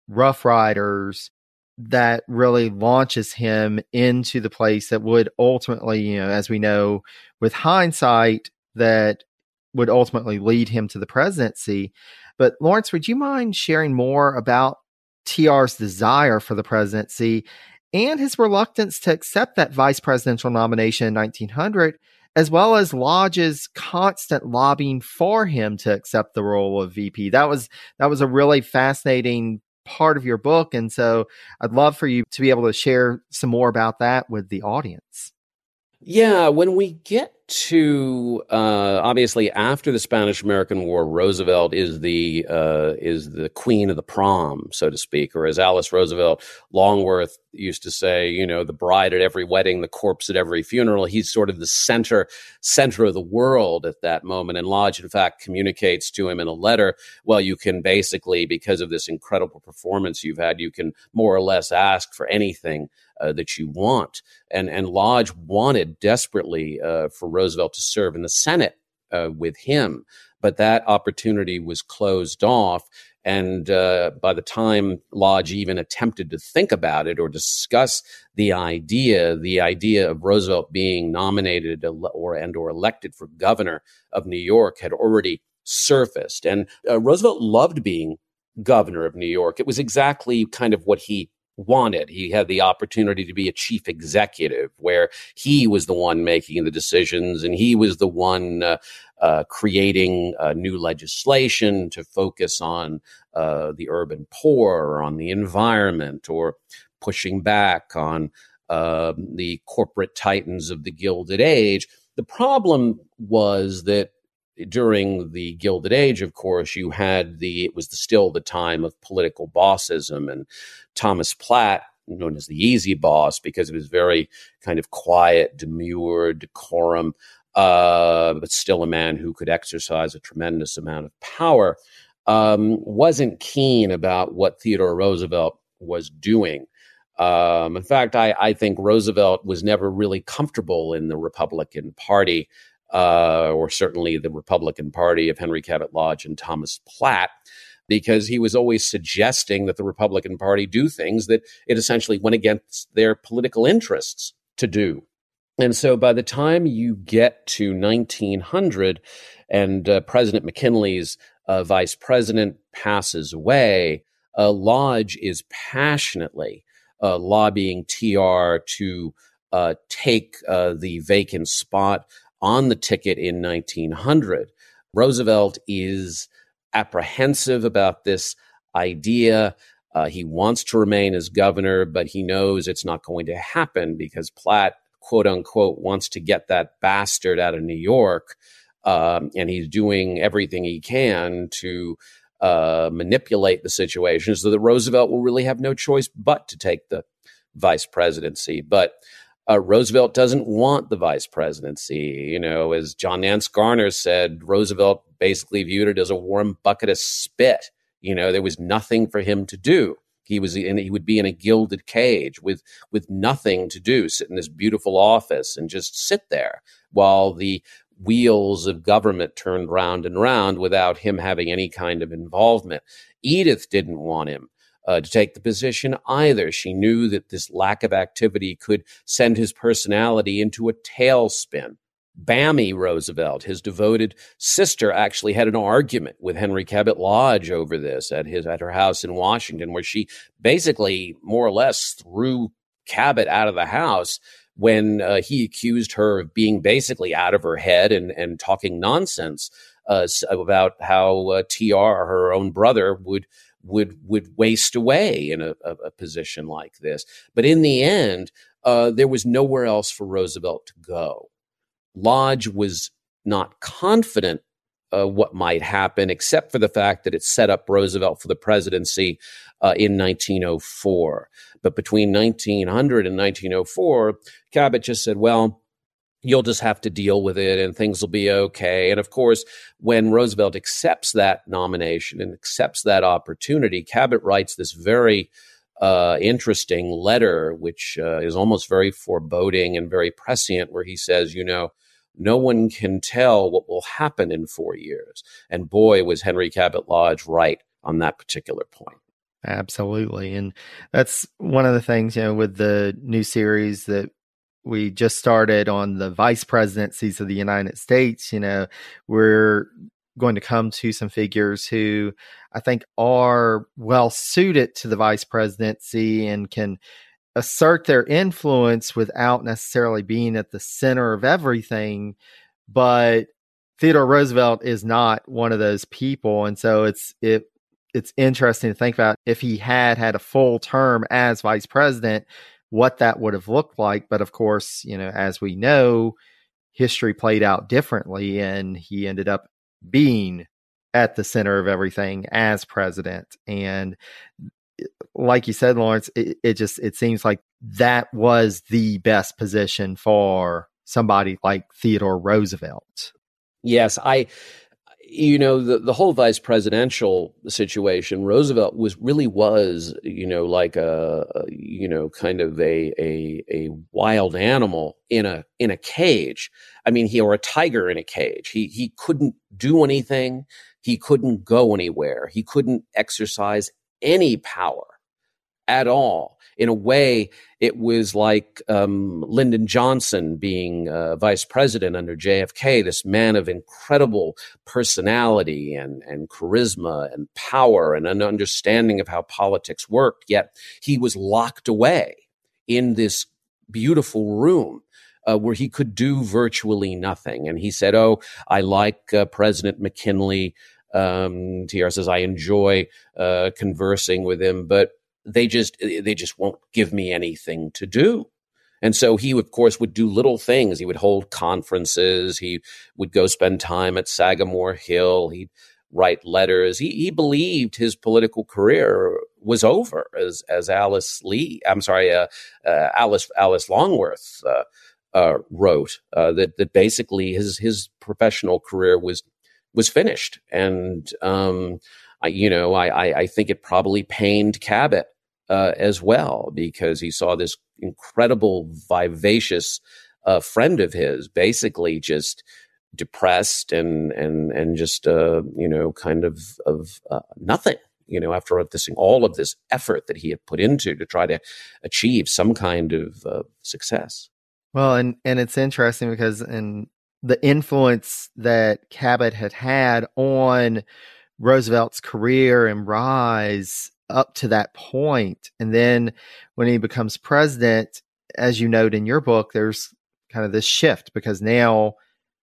Rough Riders that really launches him into the place that would ultimately, you know, as we know with hindsight, that would ultimately lead him to the presidency. But Laurence, would you mind sharing more about TR's desire for the presidency and his reluctance to accept that vice presidential nomination in 1900, as well as Lodge's constant lobbying for him to accept the role of VP? That was that was a really fascinating part of your book. And so I'd love for you to be able to share some more about that with the audience. Yeah, when we get to uh, obviously after the Spanish American War, Roosevelt is the uh, is the queen of the prom, so to speak, or as Alice Roosevelt Longworth used to say, you know, the bride at every wedding, the corpse at every funeral. He's sort of the center center of the world at that moment. And Lodge, in fact, communicates to him in a letter. Well, you can basically, because of this incredible performance you've had, you can more or less ask for anything uh, that you want. And and Lodge wanted desperately uh, for Roosevelt to serve in the Senate uh, with him, but that opportunity was closed off. And uh, by the time Lodge even attempted to think about it or discuss the idea, the idea of Roosevelt being nominated or and or elected for governor of New York had already surfaced. And uh, Roosevelt loved being governor of New York. It was exactly kind of what he wanted. He had the opportunity to be a chief executive where he was the one making the decisions and he was the one uh, uh, creating uh, new legislation to focus on uh, the urban poor or on the environment or pushing back on um, the corporate titans of the Gilded Age. The problem was that during the Gilded Age, of course, you had the, it was the, still the time of political bossism. And Thomas Platt, known as the easy boss, because of his very kind of quiet, demure, decorum, uh, but still a man who could exercise a tremendous amount of power, um, wasn't keen about what Theodore Roosevelt was doing. Um, in fact, I, I, think Roosevelt was never really comfortable in the Republican Party uh, or certainly the Republican Party of Henry Cabot Lodge and Thomas Platt, because he was always suggesting that the Republican Party do things that it essentially went against their political interests to do. And so by the time you get to 1900 and uh, President McKinley's uh, vice president passes away, uh, Lodge is passionately uh, lobbying TR to uh, take uh, the vacant spot on the ticket in 1900. Roosevelt is apprehensive about this idea. Uh, he wants to remain as governor, but he knows it's not going to happen because Platt, quote unquote, wants to get that bastard out of New York. Um, and he's doing everything he can to uh, manipulate the situation so that Roosevelt will really have no choice but to take the vice presidency. But uh, Roosevelt doesn't want the vice presidency. You know, as John Nance Garner said, Roosevelt basically viewed it as a warm bucket of spit. You know, there was nothing for him to do. He was in, he would be in a gilded cage with with nothing to do, sit in this beautiful office and just sit there while the wheels of government turned round and round without him having any kind of involvement. Edith didn't want him uh, to take the position either. She knew that this lack of activity could send his personality into a tailspin. Bamie Roosevelt, his devoted sister, actually had an argument with Henry Cabot Lodge over this at his at her house in Washington, where she basically more or less threw Cabot out of the house when uh, he accused her of being basically out of her head and, and talking nonsense uh, about how uh, TR, her own brother, would would would waste away in a, a, a position like this. But in the end, uh, there was nowhere else for Roosevelt to go. Lodge was not confident uh, what might happen, except for the fact that it set up Roosevelt for the presidency uh, in 1904. But between 1900 and 1904, Cabot just said, well, you'll just have to deal with it and things will be okay. And of course, when Roosevelt accepts that nomination and accepts that opportunity, Cabot writes this very uh, interesting letter, which uh, is almost very foreboding and very prescient, where he says, you know, no one can tell what will happen in four years. And boy, was Henry Cabot Lodge right on that particular point. Absolutely. And that's one of the things, you know, with the new series that we just started on the vice presidencies of the United States, you know, we're going to come to some figures who I think are well suited to the vice presidency and can assert their influence without necessarily being at the center of everything. But Theodore Roosevelt is not one of those people. And so it's, it, it's interesting to think about if he had had a full term as vice president, what that would have looked like. But of course, you know, as we know, history played out differently and he ended up being at the center of everything as president. And like you said, Laurence, it, it just it seems like that was the best position for somebody like Theodore Roosevelt. Yes, I you know the the whole vice presidential situation roosevelt was really was you know like a, you know kind of a, a a wild animal in a in a cage. I mean he or a tiger in a cage. He he couldn't do anything. He couldn't go anywhere. He couldn't exercise any power at all in a way, it was like um, Lyndon Johnson being uh, vice president under JFK, this man of incredible personality and, and charisma and power and an understanding of how politics worked. Yet he was locked away in this beautiful room. Uh, where he could do virtually nothing. And he said, Oh, I like uh, President McKinley. Um, TR says, I enjoy uh, conversing with him, but they just they just won't give me anything to do. And so he of course would do little things. He would hold conferences. He would go spend time at sagamore hill. He'd write letters. He, he believed his political career was over as as alice lee i'm sorry uh, uh, alice alice longworth uh, uh wrote uh, that that basically his his professional career was was finished. And um, I, you know I, I think it probably pained Cabot uh, as well because he saw this incredible, vivacious uh, friend of his basically just depressed and and and just uh, you know kind of of uh, nothing you know after this all of this effort that he had put into to try to achieve some kind of uh, success. Well and and it's interesting because in the influence that cabot had had on roosevelt's career and rise up to that point. And then when he becomes president, as you note in your book, there's kind of this shift because now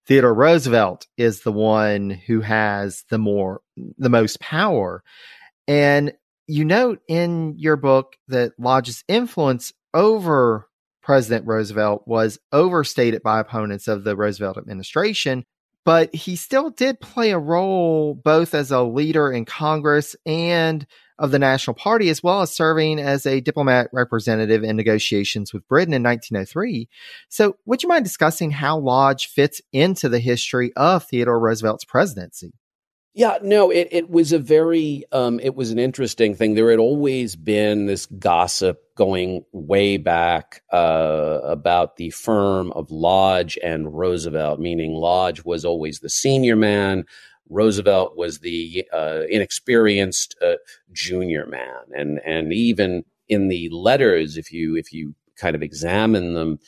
Theodore Roosevelt is the one who has the more the most power. And you note in your book that Lodge's influence over President Roosevelt was overstated by opponents of the Roosevelt administration, but he still did play a role both as a leader in Congress and of the National Party, as well as serving as a diplomat representative in negotiations with Britain in 1903. So, would you mind discussing how Lodge fits into the history of Theodore Roosevelt's presidency? Yeah, no, it, it was a very, um, it was an interesting thing. There had always been this gossip going way back uh, about the firm of Lodge and Roosevelt, meaning Lodge was always the senior man, Roosevelt was the uh, inexperienced uh, junior man, and and even in the letters, if you if you kind of examine them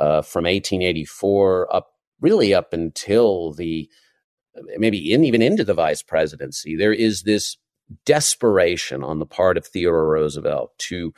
uh, from 1884 up really up until the maybe in, even into the vice presidency, there is this desperation on the part of Theodore Roosevelt to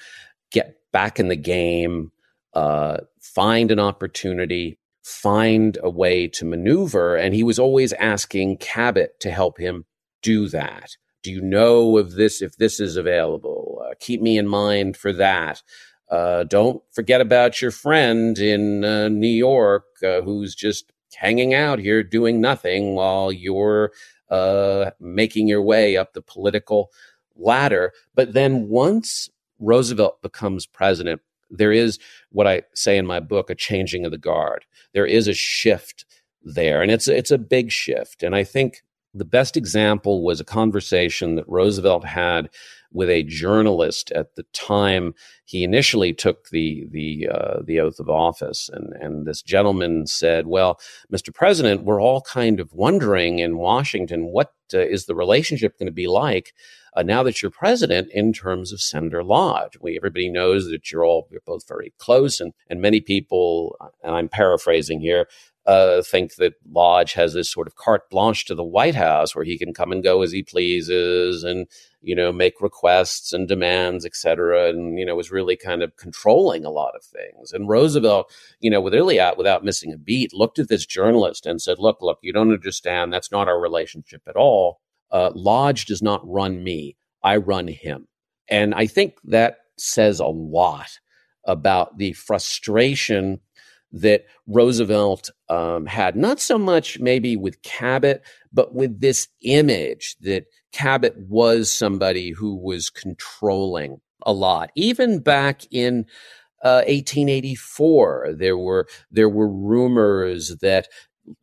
get back in the game, uh, find an opportunity, find a way to maneuver. And he was always asking Cabot to help him do that. Do you know of this if this is available? Uh, keep me in mind for that. Uh, don't forget about your friend in uh, New York uh, who's just hanging out here doing nothing while you're uh, making your way up the political ladder. But then once Roosevelt becomes president, there is what I say in my book a changing of the guard. There is a shift there, and it's it's a big shift. And I think the best example was a conversation that Roosevelt had with a journalist at the time he initially took the the uh, the oath of office, and and this gentleman said, "Well, Mr. President, we're all kind of wondering in Washington what uh, is the relationship going to be like uh, now that you're president in terms of Senator Lodge. We everybody knows that you're all you're both very close, and and many people, and I'm paraphrasing here, uh, think that Lodge has this sort of carte blanche to the White House where he can come and go as he pleases and, you know, make requests and demands, et cetera. And, you know, was really kind of controlling a lot of things. And Roosevelt, you know, with out without missing a beat, looked at this journalist and said, look, look, you don't understand. That's not our relationship at all. Uh, Lodge does not run me. I run him. And I think that says a lot about the frustration that Roosevelt um, had, not so much maybe with Cabot, but with this image that Cabot was somebody who was controlling a lot. Even back in uh, 1884, there were there were rumors that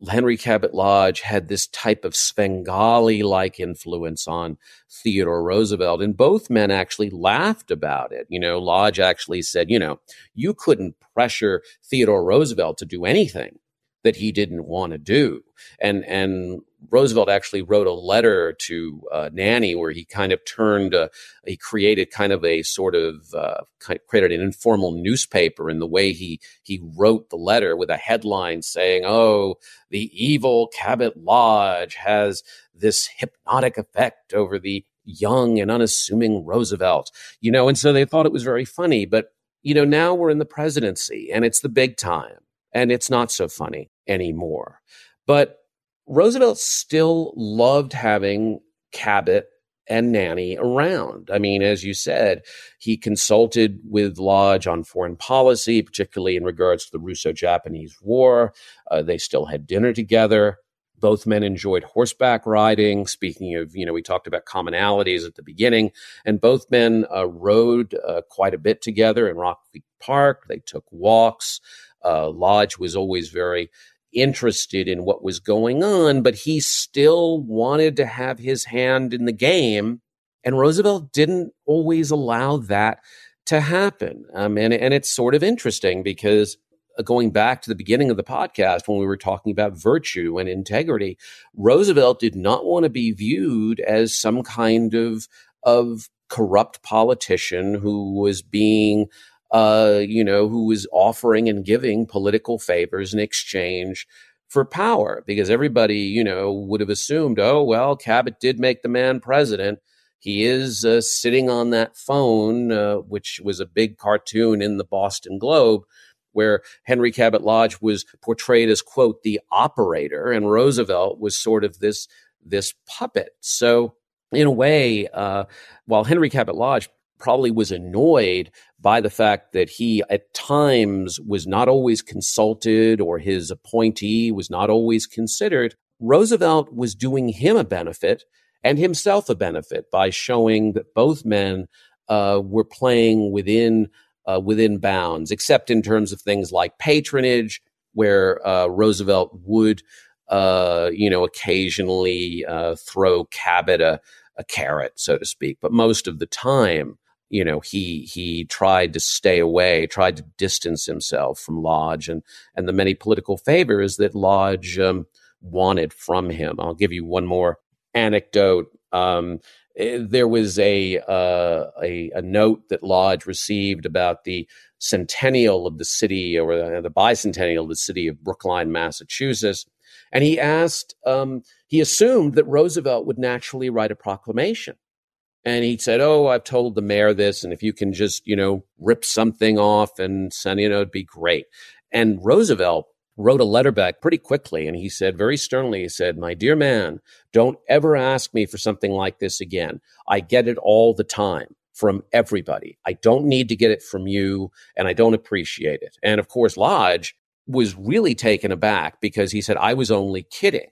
Henry Cabot Lodge had this type of Svengali like influence on Theodore Roosevelt. And both men actually laughed about it. You know, Lodge actually said, you know, you couldn't pressure Theodore Roosevelt to do anything that he didn't want to do. And and Roosevelt actually wrote a letter to uh, Nanny where he kind of turned, uh, he created kind of a sort of uh, created an informal newspaper in the way he he wrote the letter with a headline saying, "Oh, the evil Cabot Lodge has this hypnotic effect over the young and unassuming Roosevelt." You know, and so they thought it was very funny, but you know, now we're in the presidency and it's the big time and it's not so funny anymore. But Roosevelt still loved having Cabot and Nanny around. I mean, as you said, he consulted with Lodge on foreign policy, particularly in regards to the Russo Japanese War. Uh, they still had dinner together. Both men enjoyed horseback riding. Speaking of, you know, we talked about commonalities at the beginning, and both men uh, rode uh, quite a bit together in Rock Creek Park. They took walks. Uh, Lodge was always very interested in what was going on, but he still wanted to have his hand in the game. And Roosevelt didn't always allow that to happen. Um, and, and it's sort of interesting because uh, going back to the beginning of the podcast when we were talking about virtue and integrity, Roosevelt did not want to be viewed as some kind of, of corrupt politician who was being uh, you know, who was offering and giving political favors in exchange for power because everybody, you know, would have assumed, oh, well, Cabot did make the man president. He is uh, sitting on that phone, uh, which was a big cartoon in the Boston Globe, where Henry Cabot Lodge was portrayed as, quote, the operator, and Roosevelt was sort of this, this puppet. So, in a way, uh, while Henry Cabot Lodge probably was annoyed by the fact that he at times was not always consulted or his appointee was not always considered, Roosevelt was doing him a benefit and himself a benefit by showing that both men uh, were playing within uh, within bounds, except in terms of things like patronage, where uh, Roosevelt would, uh, you know, occasionally uh, throw Cabot a, a carrot, so to speak. But most of the time, you know he he tried to stay away tried to distance himself from lodge. And and the many political favors that lodge um, wanted from him. I'll give you one more anecdote. Um, eh, there was a, uh, a, a note that lodge received about the centennial of the city or the, the bicentennial of the city of brookline massachusetts. And he asked um, he assumed that roosevelt would naturally write a proclamation And he said, Oh, I've told the mayor this. And if you can just, you know, rip something off and send, you know, it'd be great. And Roosevelt wrote a letter back pretty quickly. And he said, very sternly, he said, My dear man, don't ever ask me for something like this again. I get it all the time from everybody. I don't need to get it from you, and I don't appreciate it. And of course, Lodge was really taken aback because he said, I was only kidding.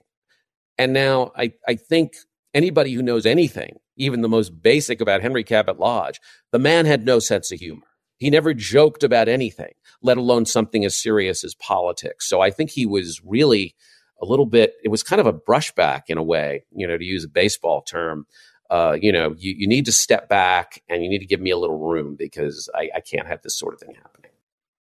And now I, I think anybody who knows anything, even the most basic about Henry Cabot Lodge, the man had no sense of humor. He never joked about anything, let alone something as serious as politics. So I think he was really a little bit, it was kind of a brushback in a way, you know, to use a baseball term. Uh, you know, you, you need to step back and you need to give me a little room because I, I can't have this sort of thing happening.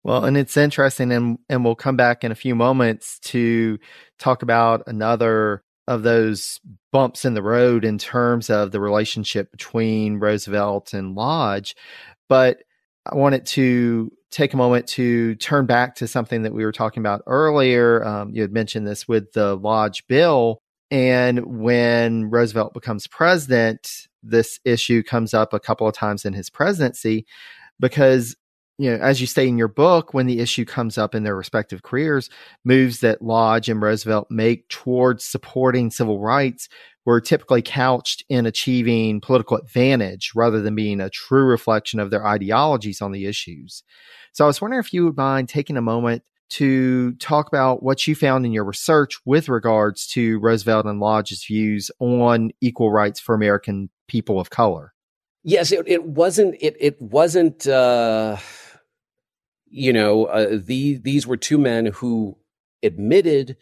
Well, and it's interesting, and, and we'll come back in a few moments to talk about another of those bumps in the road in terms of the relationship between Roosevelt and Lodge. But I wanted to take a moment to turn back to something that we were talking about earlier. Um, you had mentioned this with the Lodge bill. And when Roosevelt becomes president, this issue comes up a couple of times in his presidency because you know, as you say in your book, when the issue comes up in their respective careers, moves that Lodge and Roosevelt make towards supporting civil rights were typically couched in achieving political advantage rather than being a true reflection of their ideologies on the issues. So I was wondering if you would mind taking a moment to talk about what you found in your research with regards to Roosevelt and Lodge's views on equal rights for American people of color. Yes, it, it wasn't. It it wasn't. Uh, you know, uh, the, these were two men who admitted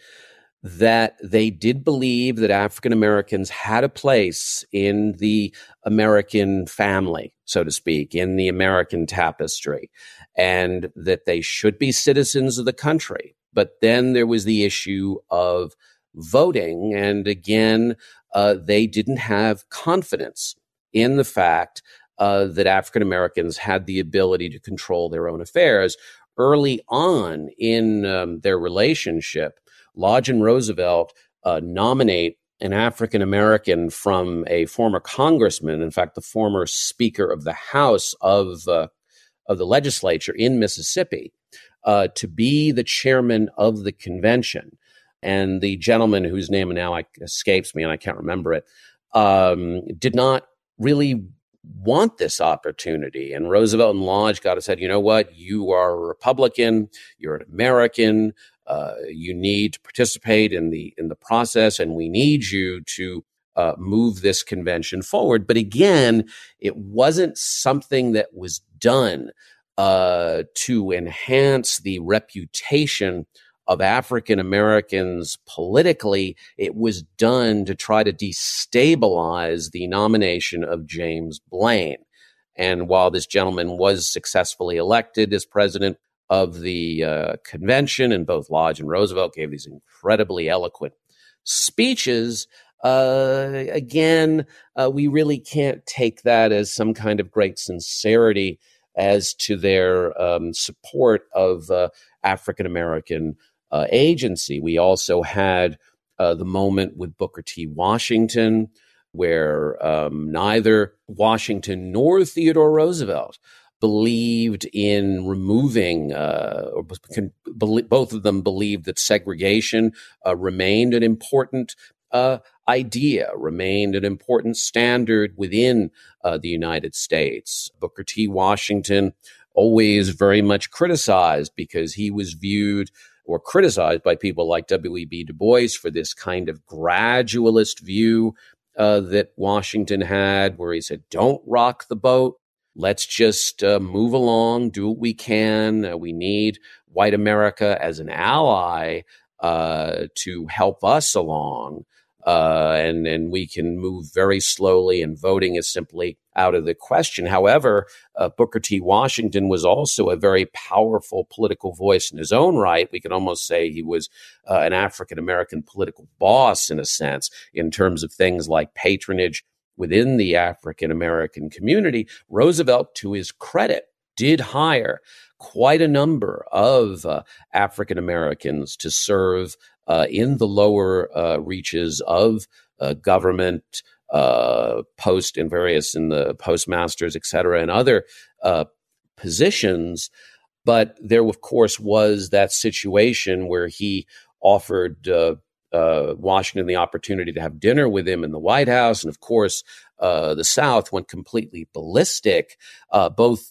that they did believe that African Americans had a place in the American family, so to speak, in the American tapestry, and that they should be citizens of the country. But then there was the issue of voting. And again, uh, they didn't have confidence in the fact uh, that African Americans had the ability to control their own affairs. Early on in um, their relationship, Lodge and Roosevelt uh, nominate an African American from a former congressman, in fact, the former Speaker of the House of uh, of the legislature in Mississippi, uh, to be the chairman of the convention. And the gentleman whose name now escapes me and I can't remember it um, did not really want this opportunity. And Roosevelt and Lodge got to said, you know what, you are a Republican, you're an American, uh, you need to participate in the in the process, and we need you to uh, move this convention forward. But again, it wasn't something that was done uh, to enhance the reputation of African Americans politically, it was done to try to destabilize the nomination of James Blaine. And while this gentleman was successfully elected as president of the uh, convention, and both Lodge and Roosevelt gave these incredibly eloquent speeches, uh, again, uh, we really can't take that as some kind of great sincerity as to their um, support of uh, African American uh, agency. We also had uh, the moment with Booker T. Washington, where um, neither Washington nor Theodore Roosevelt believed in removing, uh, can, both of them believed that segregation uh, remained an important uh, idea, remained an important standard within uh, the United States. Booker T. Washington always very much criticized because he was viewed or criticized by people like W.E.B. Du Bois for this kind of gradualist view uh, that Washington had, where he said, don't rock the boat. Let's just uh, move along, do what we can. Uh, we need white America as an ally uh, to help us along uh, and and we can move very slowly, and voting is simply out of the question. However, uh, Booker T. Washington was also a very powerful political voice in his own right. We can almost say he was uh, an African American political boss in a sense, in terms of things like patronage within the African American community. Roosevelt, to his credit, did hire quite a number of uh, African Americans to serve uh, in the lower uh, reaches of uh, government, uh, post in various in the postmasters, et cetera, and other uh, positions. But there, of course, was that situation where he offered uh, Washington the opportunity to have dinner with him in the White House. And of course, uh, the South went completely ballistic. Uh, both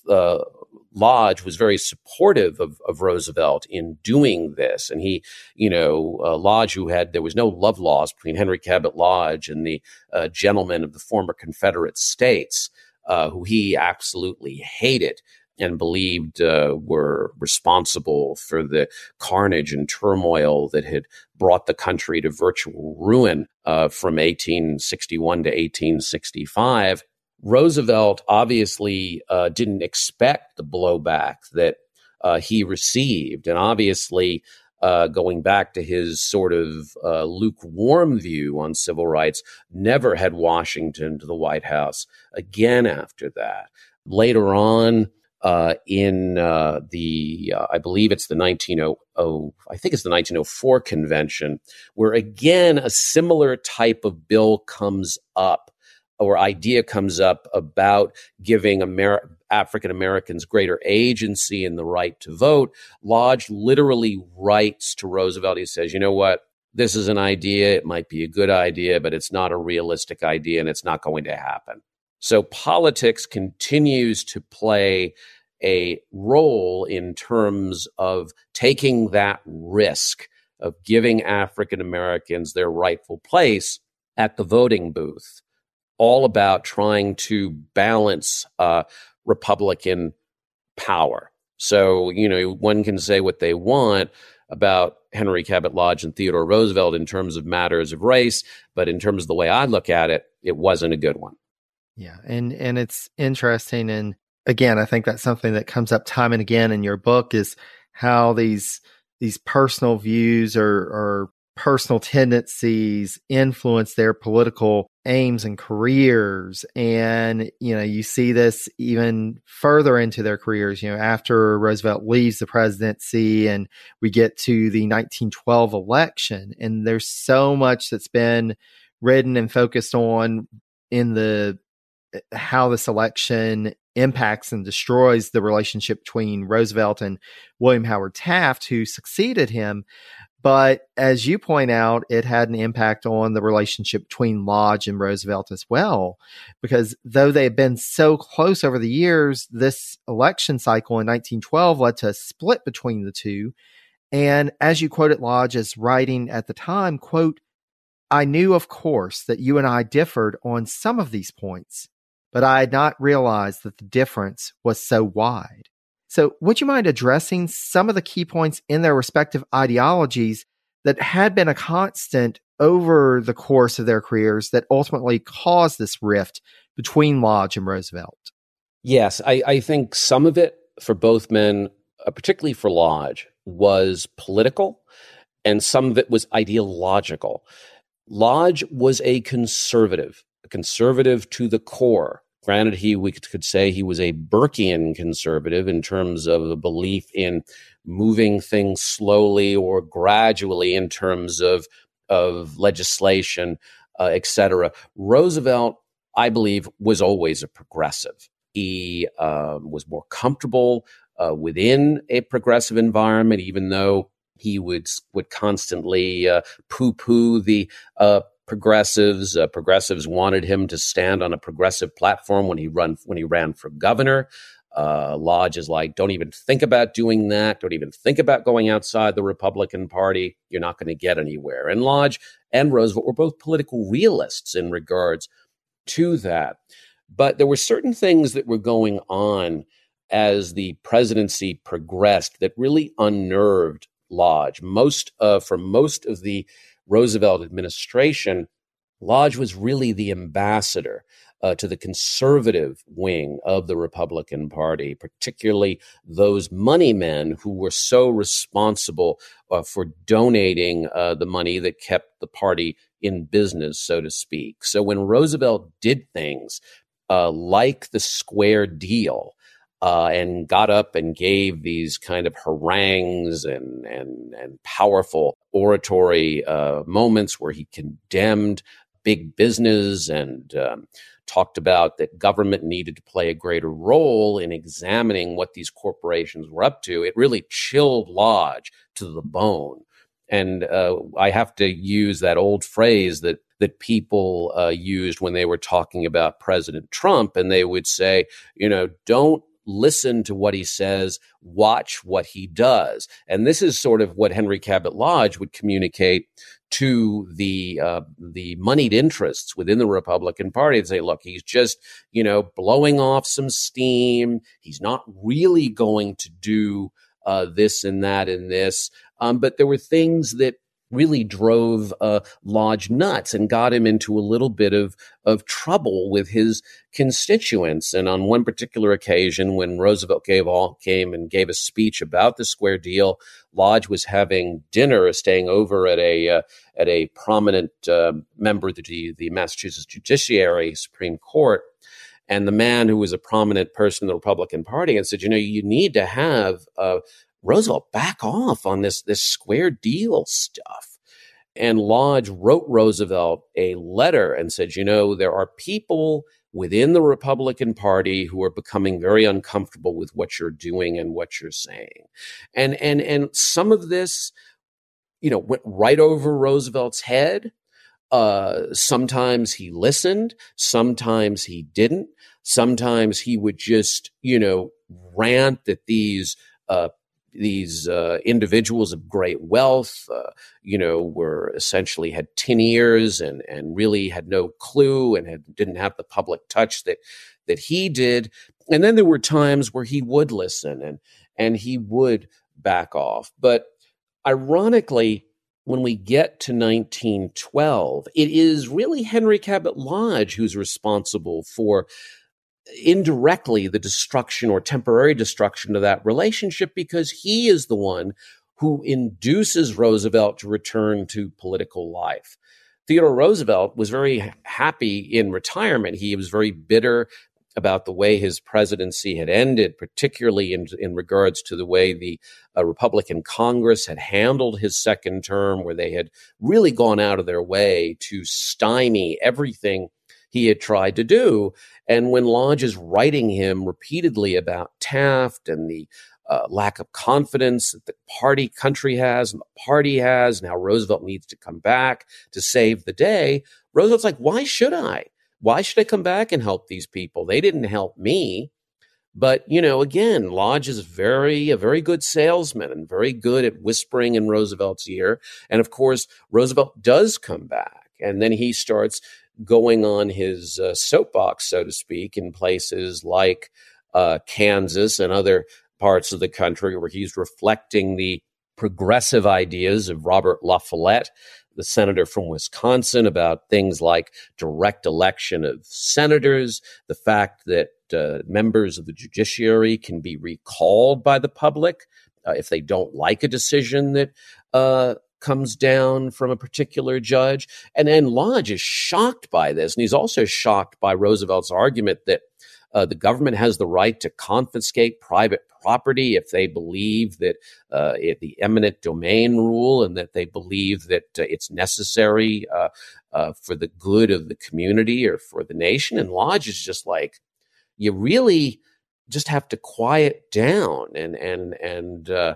Lodge was very supportive of, of, Roosevelt in doing this. And he, you know, uh, Lodge, who had, there was no love loss between Henry Cabot Lodge and the uh, gentlemen of the former Confederate States, who he absolutely hated and believed uh, were responsible for the carnage and turmoil that had brought the country to virtual ruin uh, from 1861 to 1865. Roosevelt obviously uh, didn't expect the blowback that uh, he received. And obviously, uh, going back to his sort of uh, lukewarm view on civil rights, never had Washington to the White House again after that. Later on, uh, in uh, the, uh, I believe it's the 1900, I think it's the 1904 convention, where again a similar type of bill comes up or idea comes up about giving African Americans greater agency and the right to vote. Lodge literally writes to Roosevelt. He says, you know what? This is an idea. It might be a good idea, but it's not a realistic idea and it's not going to happen. So politics continues to play a role in terms of taking that risk of giving African Americans their rightful place at the voting booth, all about trying to balance uh, Republican power. So, you know, one can say what they want about Henry Cabot Lodge and Theodore Roosevelt in terms of matters of race, but in terms of the way I look at it, it wasn't a good one. Yeah, and and it's interesting, and again, I think that's something that comes up time and again in your book is how these these personal views or, or personal tendencies influence their political aims and careers and you know you see this even further into their careers you know after roosevelt leaves the presidency and we get to the 1912 election and there's so much that's been written and focused on in the eh, how this election impacts and destroys the relationship between Roosevelt and William Howard Taft, who succeeded him. But as you point out, it had an impact on the relationship between Lodge and Roosevelt as well. Because though they had been so close over the years, this election cycle in 1912 led to a split between the two. And as you quoted Lodge as writing at the time, quote, I knew, of course, that you and I differed on some of these points but I had not realized that the difference was so wide. So, would you mind addressing some of the key points in their respective ideologies that had been a constant over the course of their careers that ultimately caused this rift between Lodge and Roosevelt? Yes, I, I think some of it for both men, uh, particularly for Lodge, was political and some of it was ideological. Lodge was a conservative, a conservative to the core. Granted, he we could say he was a Burkean conservative in terms of a belief in moving things slowly or gradually in terms of of legislation, uh, etc. Roosevelt, I believe, was always a progressive. He uh, was more comfortable uh, within a progressive environment, even though he would would constantly uh, poo poo the uh, progressives. Uh, progressives wanted him to stand on a progressive platform when he run when he ran for governor. Uh, Lodge is like, don't even think about doing that. Don't even think about going outside the Republican Party. You're not going to get anywhere. And Lodge and Roosevelt were both political realists in regards to that. But there were certain things that were going on as the presidency progressed that really unnerved Lodge. Most uh, for most of the Roosevelt administration, Lodge was really the ambassador uh, to the conservative wing of the Republican Party, particularly those money men who were so responsible uh, for donating uh, the money that kept the party in business, so to speak. So when Roosevelt did things uh, like the square deal, uh, and got up and gave these kind of harangues and and and powerful oratory uh, moments where he condemned big business and um, talked about that government needed to play a greater role in examining what these corporations were up to. It really chilled Lodge to the bone. And uh, I have to use that old phrase that that people uh, used when they were talking about President Trump, and they would say, you know, don't listen to what he says, watch what he does. And this is sort of what Henry Cabot Lodge would communicate to the uh, the moneyed interests within the Republican Party and say, look, he's just you know blowing off some steam. He's not really going to do uh, this and that and this. Um, but there were things that really drove uh, Lodge nuts and got him into a little bit of of trouble with his constituents. And on one particular occasion, when Roosevelt gave all came and gave a speech about the Square Deal, Lodge was having dinner, staying over at a uh, at a prominent uh, member of the the Massachusetts Judiciary Supreme Court. And the man who was a prominent person in the Republican Party and said, you know, you need to have uh, Roosevelt back off on this this square deal stuff. And Lodge wrote Roosevelt a letter and said, you know, there are people within the Republican Party who are becoming very uncomfortable with what you're doing and what you're saying. And and and some of this, you know, went right over Roosevelt's head. Uh, sometimes he listened, sometimes he didn't. Sometimes he would just, you know, rant that these uh, these uh, individuals of great wealth, uh, you know, were essentially had tin ears and and really had no clue and had, didn't have the public touch that that he did. And then there were times where he would listen and and he would back off. But ironically, when we get to 1912, it is really Henry Cabot Lodge who's responsible for indirectly the destruction or temporary destruction of that relationship because he is the one who induces Roosevelt to return to political life. Theodore Roosevelt was very happy in retirement. He was very bitter about the way his presidency had ended, particularly in, in regards to the way the uh, Republican Congress had handled his second term, where they had really gone out of their way to stymie everything he had tried to do. And when Lodge is writing him repeatedly about Taft and the uh, lack of confidence that the party country has and the party has, and how Roosevelt needs to come back to save the day, Roosevelt's like, why should I? Why should I come back and help these people? They didn't help me. But, you know, again, Lodge is very, a very good salesman and very good at whispering in Roosevelt's ear. And of course, Roosevelt does come back. And then he starts going on his uh, soapbox, so to speak, in places like uh, Kansas and other parts of the country where he's reflecting the progressive ideas of Robert La Follette, the senator from Wisconsin, about things like direct election of senators, the fact that uh, members of the judiciary can be recalled by the public uh, if they don't like a decision that uh, comes down from a particular judge. And then Lodge is shocked by this. And he's also shocked by Roosevelt's argument that uh, the government has the right to confiscate private property if they believe that uh, it, the eminent domain rule and that they believe that uh, it's necessary uh, uh, for the good of the community or for the nation. And Lodge is just like, you really just have to quiet down and and and uh,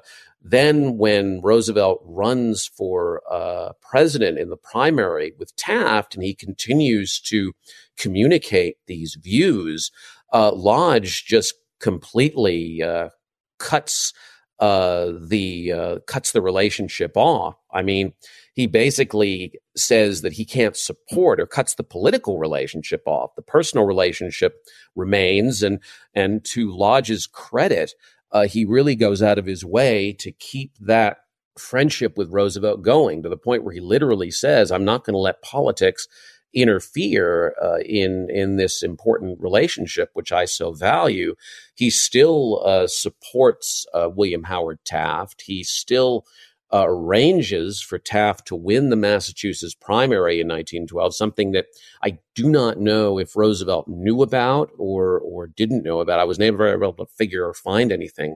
then, when Roosevelt runs for uh, president in the primary with Taft, and he continues to communicate these views, uh, Lodge just completely uh, cuts uh, the uh, cuts the relationship off. I mean, he basically says that he can't support or cuts the political relationship off. The personal relationship remains, and and to Lodge's credit, uh, he really goes out of his way to keep that friendship with Roosevelt going to the point where he literally says, "I'm not going to let politics." interfere uh, in in this important relationship, which I so value. He still uh, supports uh, William Howard Taft. He still uh, arranges for Taft to win the Massachusetts primary in 1912, something that I do not know if Roosevelt knew about or or didn't know about. I was never able to figure or find anything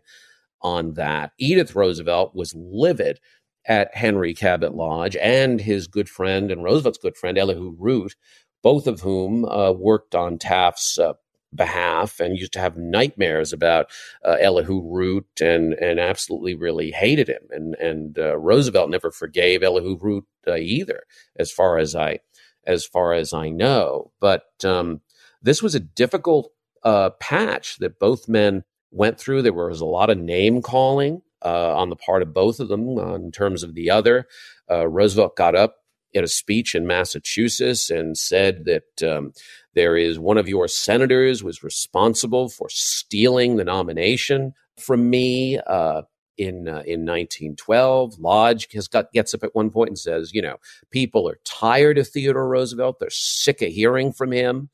on that. Edith Roosevelt was livid at Henry Cabot Lodge and his good friend and Roosevelt's good friend, Elihu Root, both of whom uh, worked on Taft's uh, behalf and used to have nightmares about uh, Elihu Root and and absolutely really hated him. And and uh, Roosevelt never forgave Elihu Root uh, either, as far as I as far as I know. But um, this was a difficult uh, patch that both men went through. There was a lot of name calling uh, on the part of both of them uh, in terms of the other. Roosevelt got up in a speech in Massachusetts and said that um, there is one of your senators was responsible for stealing the nomination from me uh, in uh, in 1912. Lodge has got gets up at one point and says, you know, people are tired of Theodore Roosevelt. They're sick of hearing from him.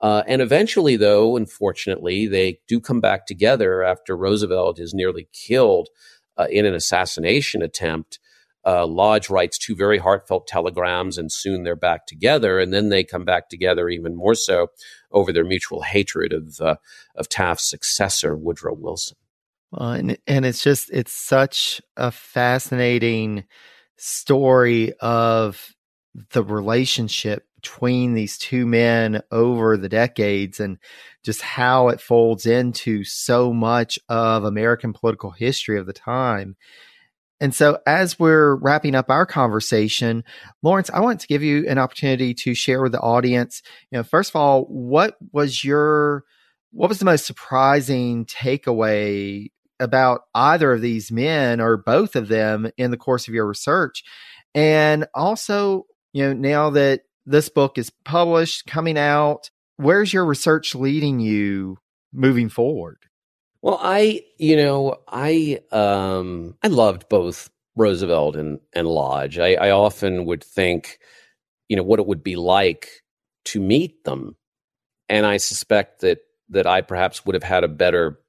Uh, and eventually, though, unfortunately, they do come back together after Roosevelt is nearly killed uh, in an assassination attempt uh, Lodge writes two very heartfelt telegrams, and soon they're back together. And then they come back together even more so over their mutual hatred of uh, of Taft's successor, Woodrow Wilson. And and it's just it's such a fascinating story of the relationship between these two men over the decades and just how it folds into so much of American political history of the time. And so, as we're wrapping up our conversation, Laurence, I want to give you an opportunity to share with the audience. You know, first of all, what was your what was the most surprising takeaway about either of these men or both of them in the course of your research? And also, you know, now that this book is published, coming out, where's your research leading you moving forward? Well, I, you know, I um I loved both Roosevelt and and Lodge. I, I often would think, you know, what it would be like to meet them, and I suspect that that I perhaps would have had a better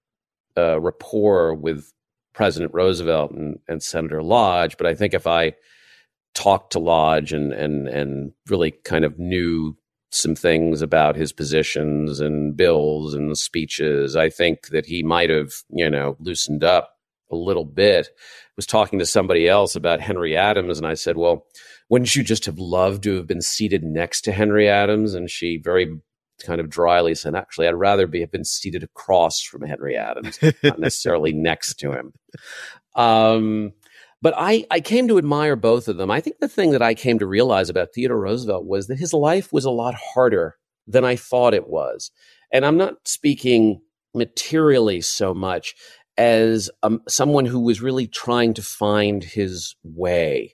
uh, rapport with President Roosevelt and, and Senator Lodge. But I think if I talked to Lodge and and and really kind of knew some things about his positions and bills and speeches. I think that he might have, you know, loosened up a little bit. I was talking to somebody else about Henry Adams, and I said, Well, wouldn't you just have loved to have been seated next to Henry Adams? And she very kind of dryly said, Actually, I'd rather be have been seated across from Henry Adams, not necessarily next to him. Um, but I, I came to admire both of them. I think the thing that I came to realize about Theodore Roosevelt was that his life was a lot harder than I thought it was. And I'm not speaking materially so much as um, someone who was really trying to find his way.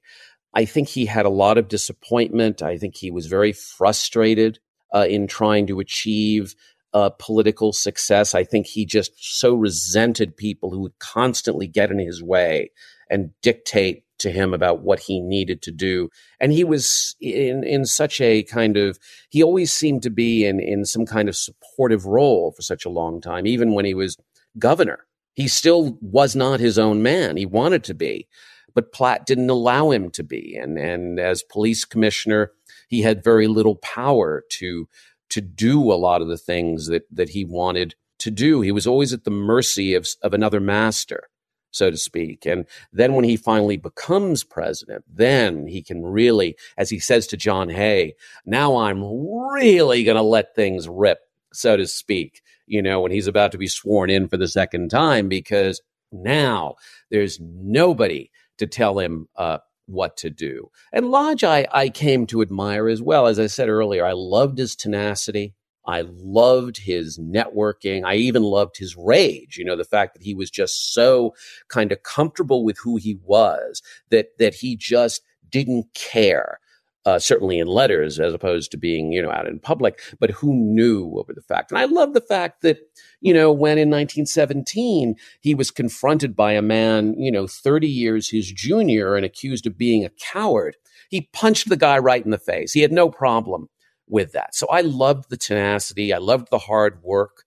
I think he had a lot of disappointment. I think he was very frustrated uh, in trying to achieve uh, political success. I think he just so resented people who would constantly get in his way and dictate to him about what he needed to do. And he was in, in such a kind of, he always seemed to be in, in some kind of supportive role for such a long time, even when he was governor. He still was not his own man. He wanted to be, but Platt didn't allow him to be. And, and as police commissioner, he had very little power to, to do a lot of the things that, that he wanted to do. He was always at the mercy of, of another master so to speak. And then when he finally becomes president, then he can really, as he says to John Hay, now I'm really going to let things rip, so to speak, you know, when he's about to be sworn in for the second time, because now there's nobody to tell him, uh, what to do. And Lodge, I, I came to admire as well. As I said earlier, I loved his tenacity. I loved his networking. I even loved his rage. You know, the fact that he was just so kind of comfortable with who he was that that he just didn't care. Uh, certainly in letters, as opposed to being, you know, out in public, but who knew over the fact. And I love the fact that, you know, when in 1917 he was confronted by a man, you know, 30 years his junior and accused of being a coward, he punched the guy right in the face. He had no problem with that. So I loved the tenacity, I loved the hard work,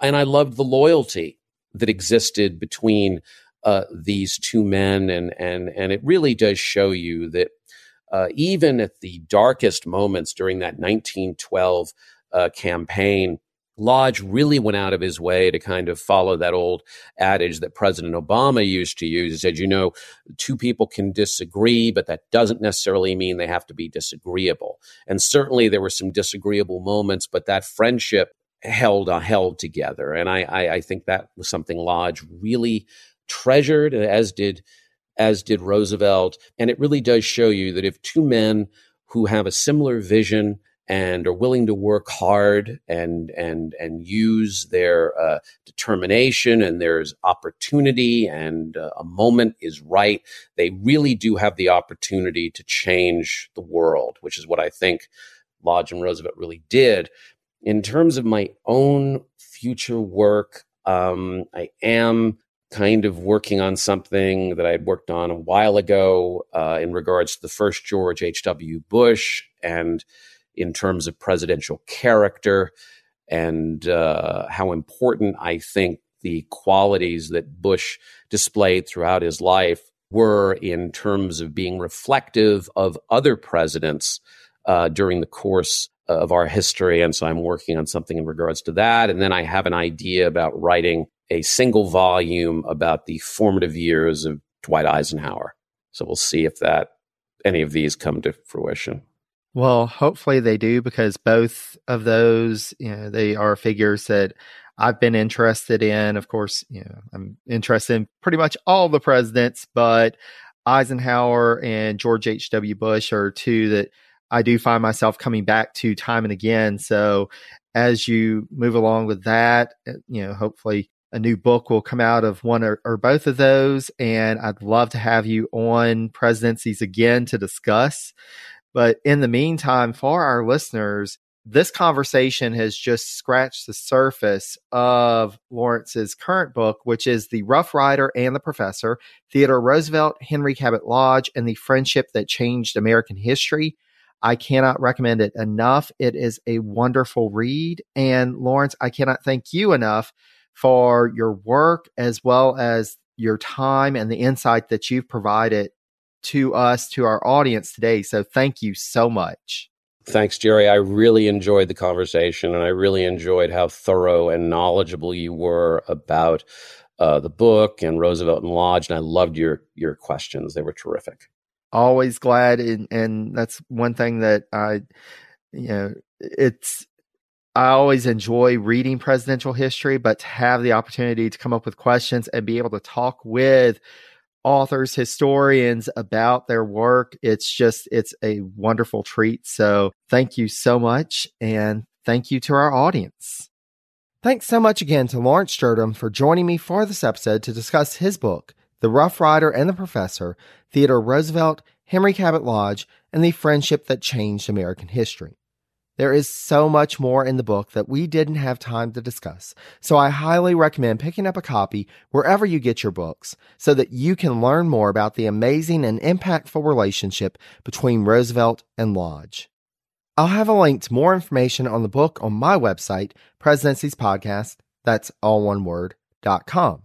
and I loved the loyalty that existed between uh, these two men, and and and it really does show you that uh, even at the darkest moments during that 1912 uh, campaign, Lodge really went out of his way to kind of follow that old adage that President Obama used to use. He said, you know, two people can disagree, but that doesn't necessarily mean they have to be disagreeable. And certainly there were some disagreeable moments, but that friendship held uh, held together. And I, I, I think that was something Lodge really treasured, as did as did Roosevelt. And it really does show you that if two men who have a similar vision and are willing to work hard and and and use their uh, determination and there's opportunity and uh, a moment is right they really do have the opportunity to change the world which is what i think lodge and roosevelt really did in terms of my own future work um, i am kind of working on something that I had worked on a while ago uh, in regards to the first George H.W. Bush and in terms of presidential character and uh, how important I think the qualities that Bush displayed throughout his life were in terms of being reflective of other presidents uh, during the course of our history. And so I'm working on something in regards to that. And then I have an idea about writing a single volume about the formative years of Dwight Eisenhower. So we'll see if that any of these come to fruition. Well, hopefully they do because both of those, you know, they are figures that I've been interested in. Of course, you know, I'm interested in pretty much all the presidents, but Eisenhower and George H.W. Bush are two that I do find myself coming back to time and again. So as you move along with that, uh, you know, hopefully a new book will come out of one or, or, both of those. And I'd love to have you on presidencies again to discuss. But in the meantime, for our listeners, this conversation has just scratched the surface of Laurence's current book, which is The Rough Rider and the Professor Theodore Roosevelt, Henry Cabot Lodge, and the Friendship That Changed American History. I cannot recommend it enough. It is a wonderful read. And Laurence, I cannot thank you enough for your work as well as your time and the insight that you've provided to us, to our audience today. So thank you so much. Thanks, Jerry. I really enjoyed the conversation and I really enjoyed how thorough and knowledgeable you were about uh, the book and Roosevelt and Lodge. And I loved your, your questions. They were terrific. Always glad. And, and that's one thing that I, you know, it's I always enjoy reading presidential history, but to have the opportunity to come up with questions and be able to talk with authors, historians about their work, it's just, it's a wonderful treat. So thank you so much. And thank you to our audience. Thanks so much again to Laurence Jurdem for joining me for this episode to discuss his book, The Rough Rider and the Professor, Theodore Roosevelt, Henry Cabot Lodge, and the Friendship That Changed American History. There is so much more in the book that we didn't have time to discuss, so I highly recommend picking up a copy wherever you get your books so that you can learn more about the amazing and impactful relationship between Roosevelt and Lodge. I'll have a link to more information on the book on my website, Presidencies Podcast, that's all one word, dot com.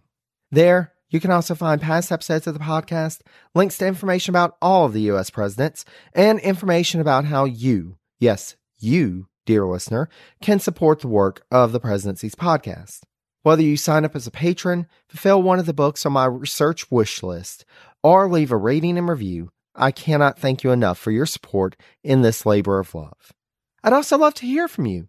There, you can also find past episodes of the podcast, links to information about all of the U.S. presidents, and information about how you, yes, you, dear listener, can support the work of the Presidencies podcast. Whether you sign up as a patron, fulfill one of the books on my research wish list, or leave a rating and review, I cannot thank you enough for your support in this labor of love. I'd also love to hear from you.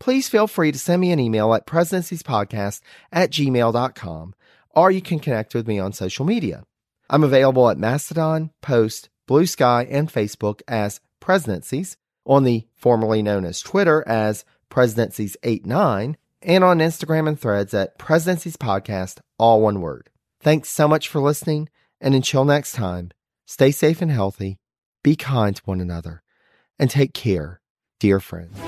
Please feel free to send me an email at presidenciespodcast at gmail.com, or you can connect with me on social media. I'm available at Mastodon, Post, Blue Sky, and Facebook as Presidencies, on the formerly known as Twitter as Presidencies89, and on Instagram and threads at Presidencies Podcast, all one word. Thanks so much for listening, and until next time, stay safe and healthy, be kind to one another, and take care, dear friends.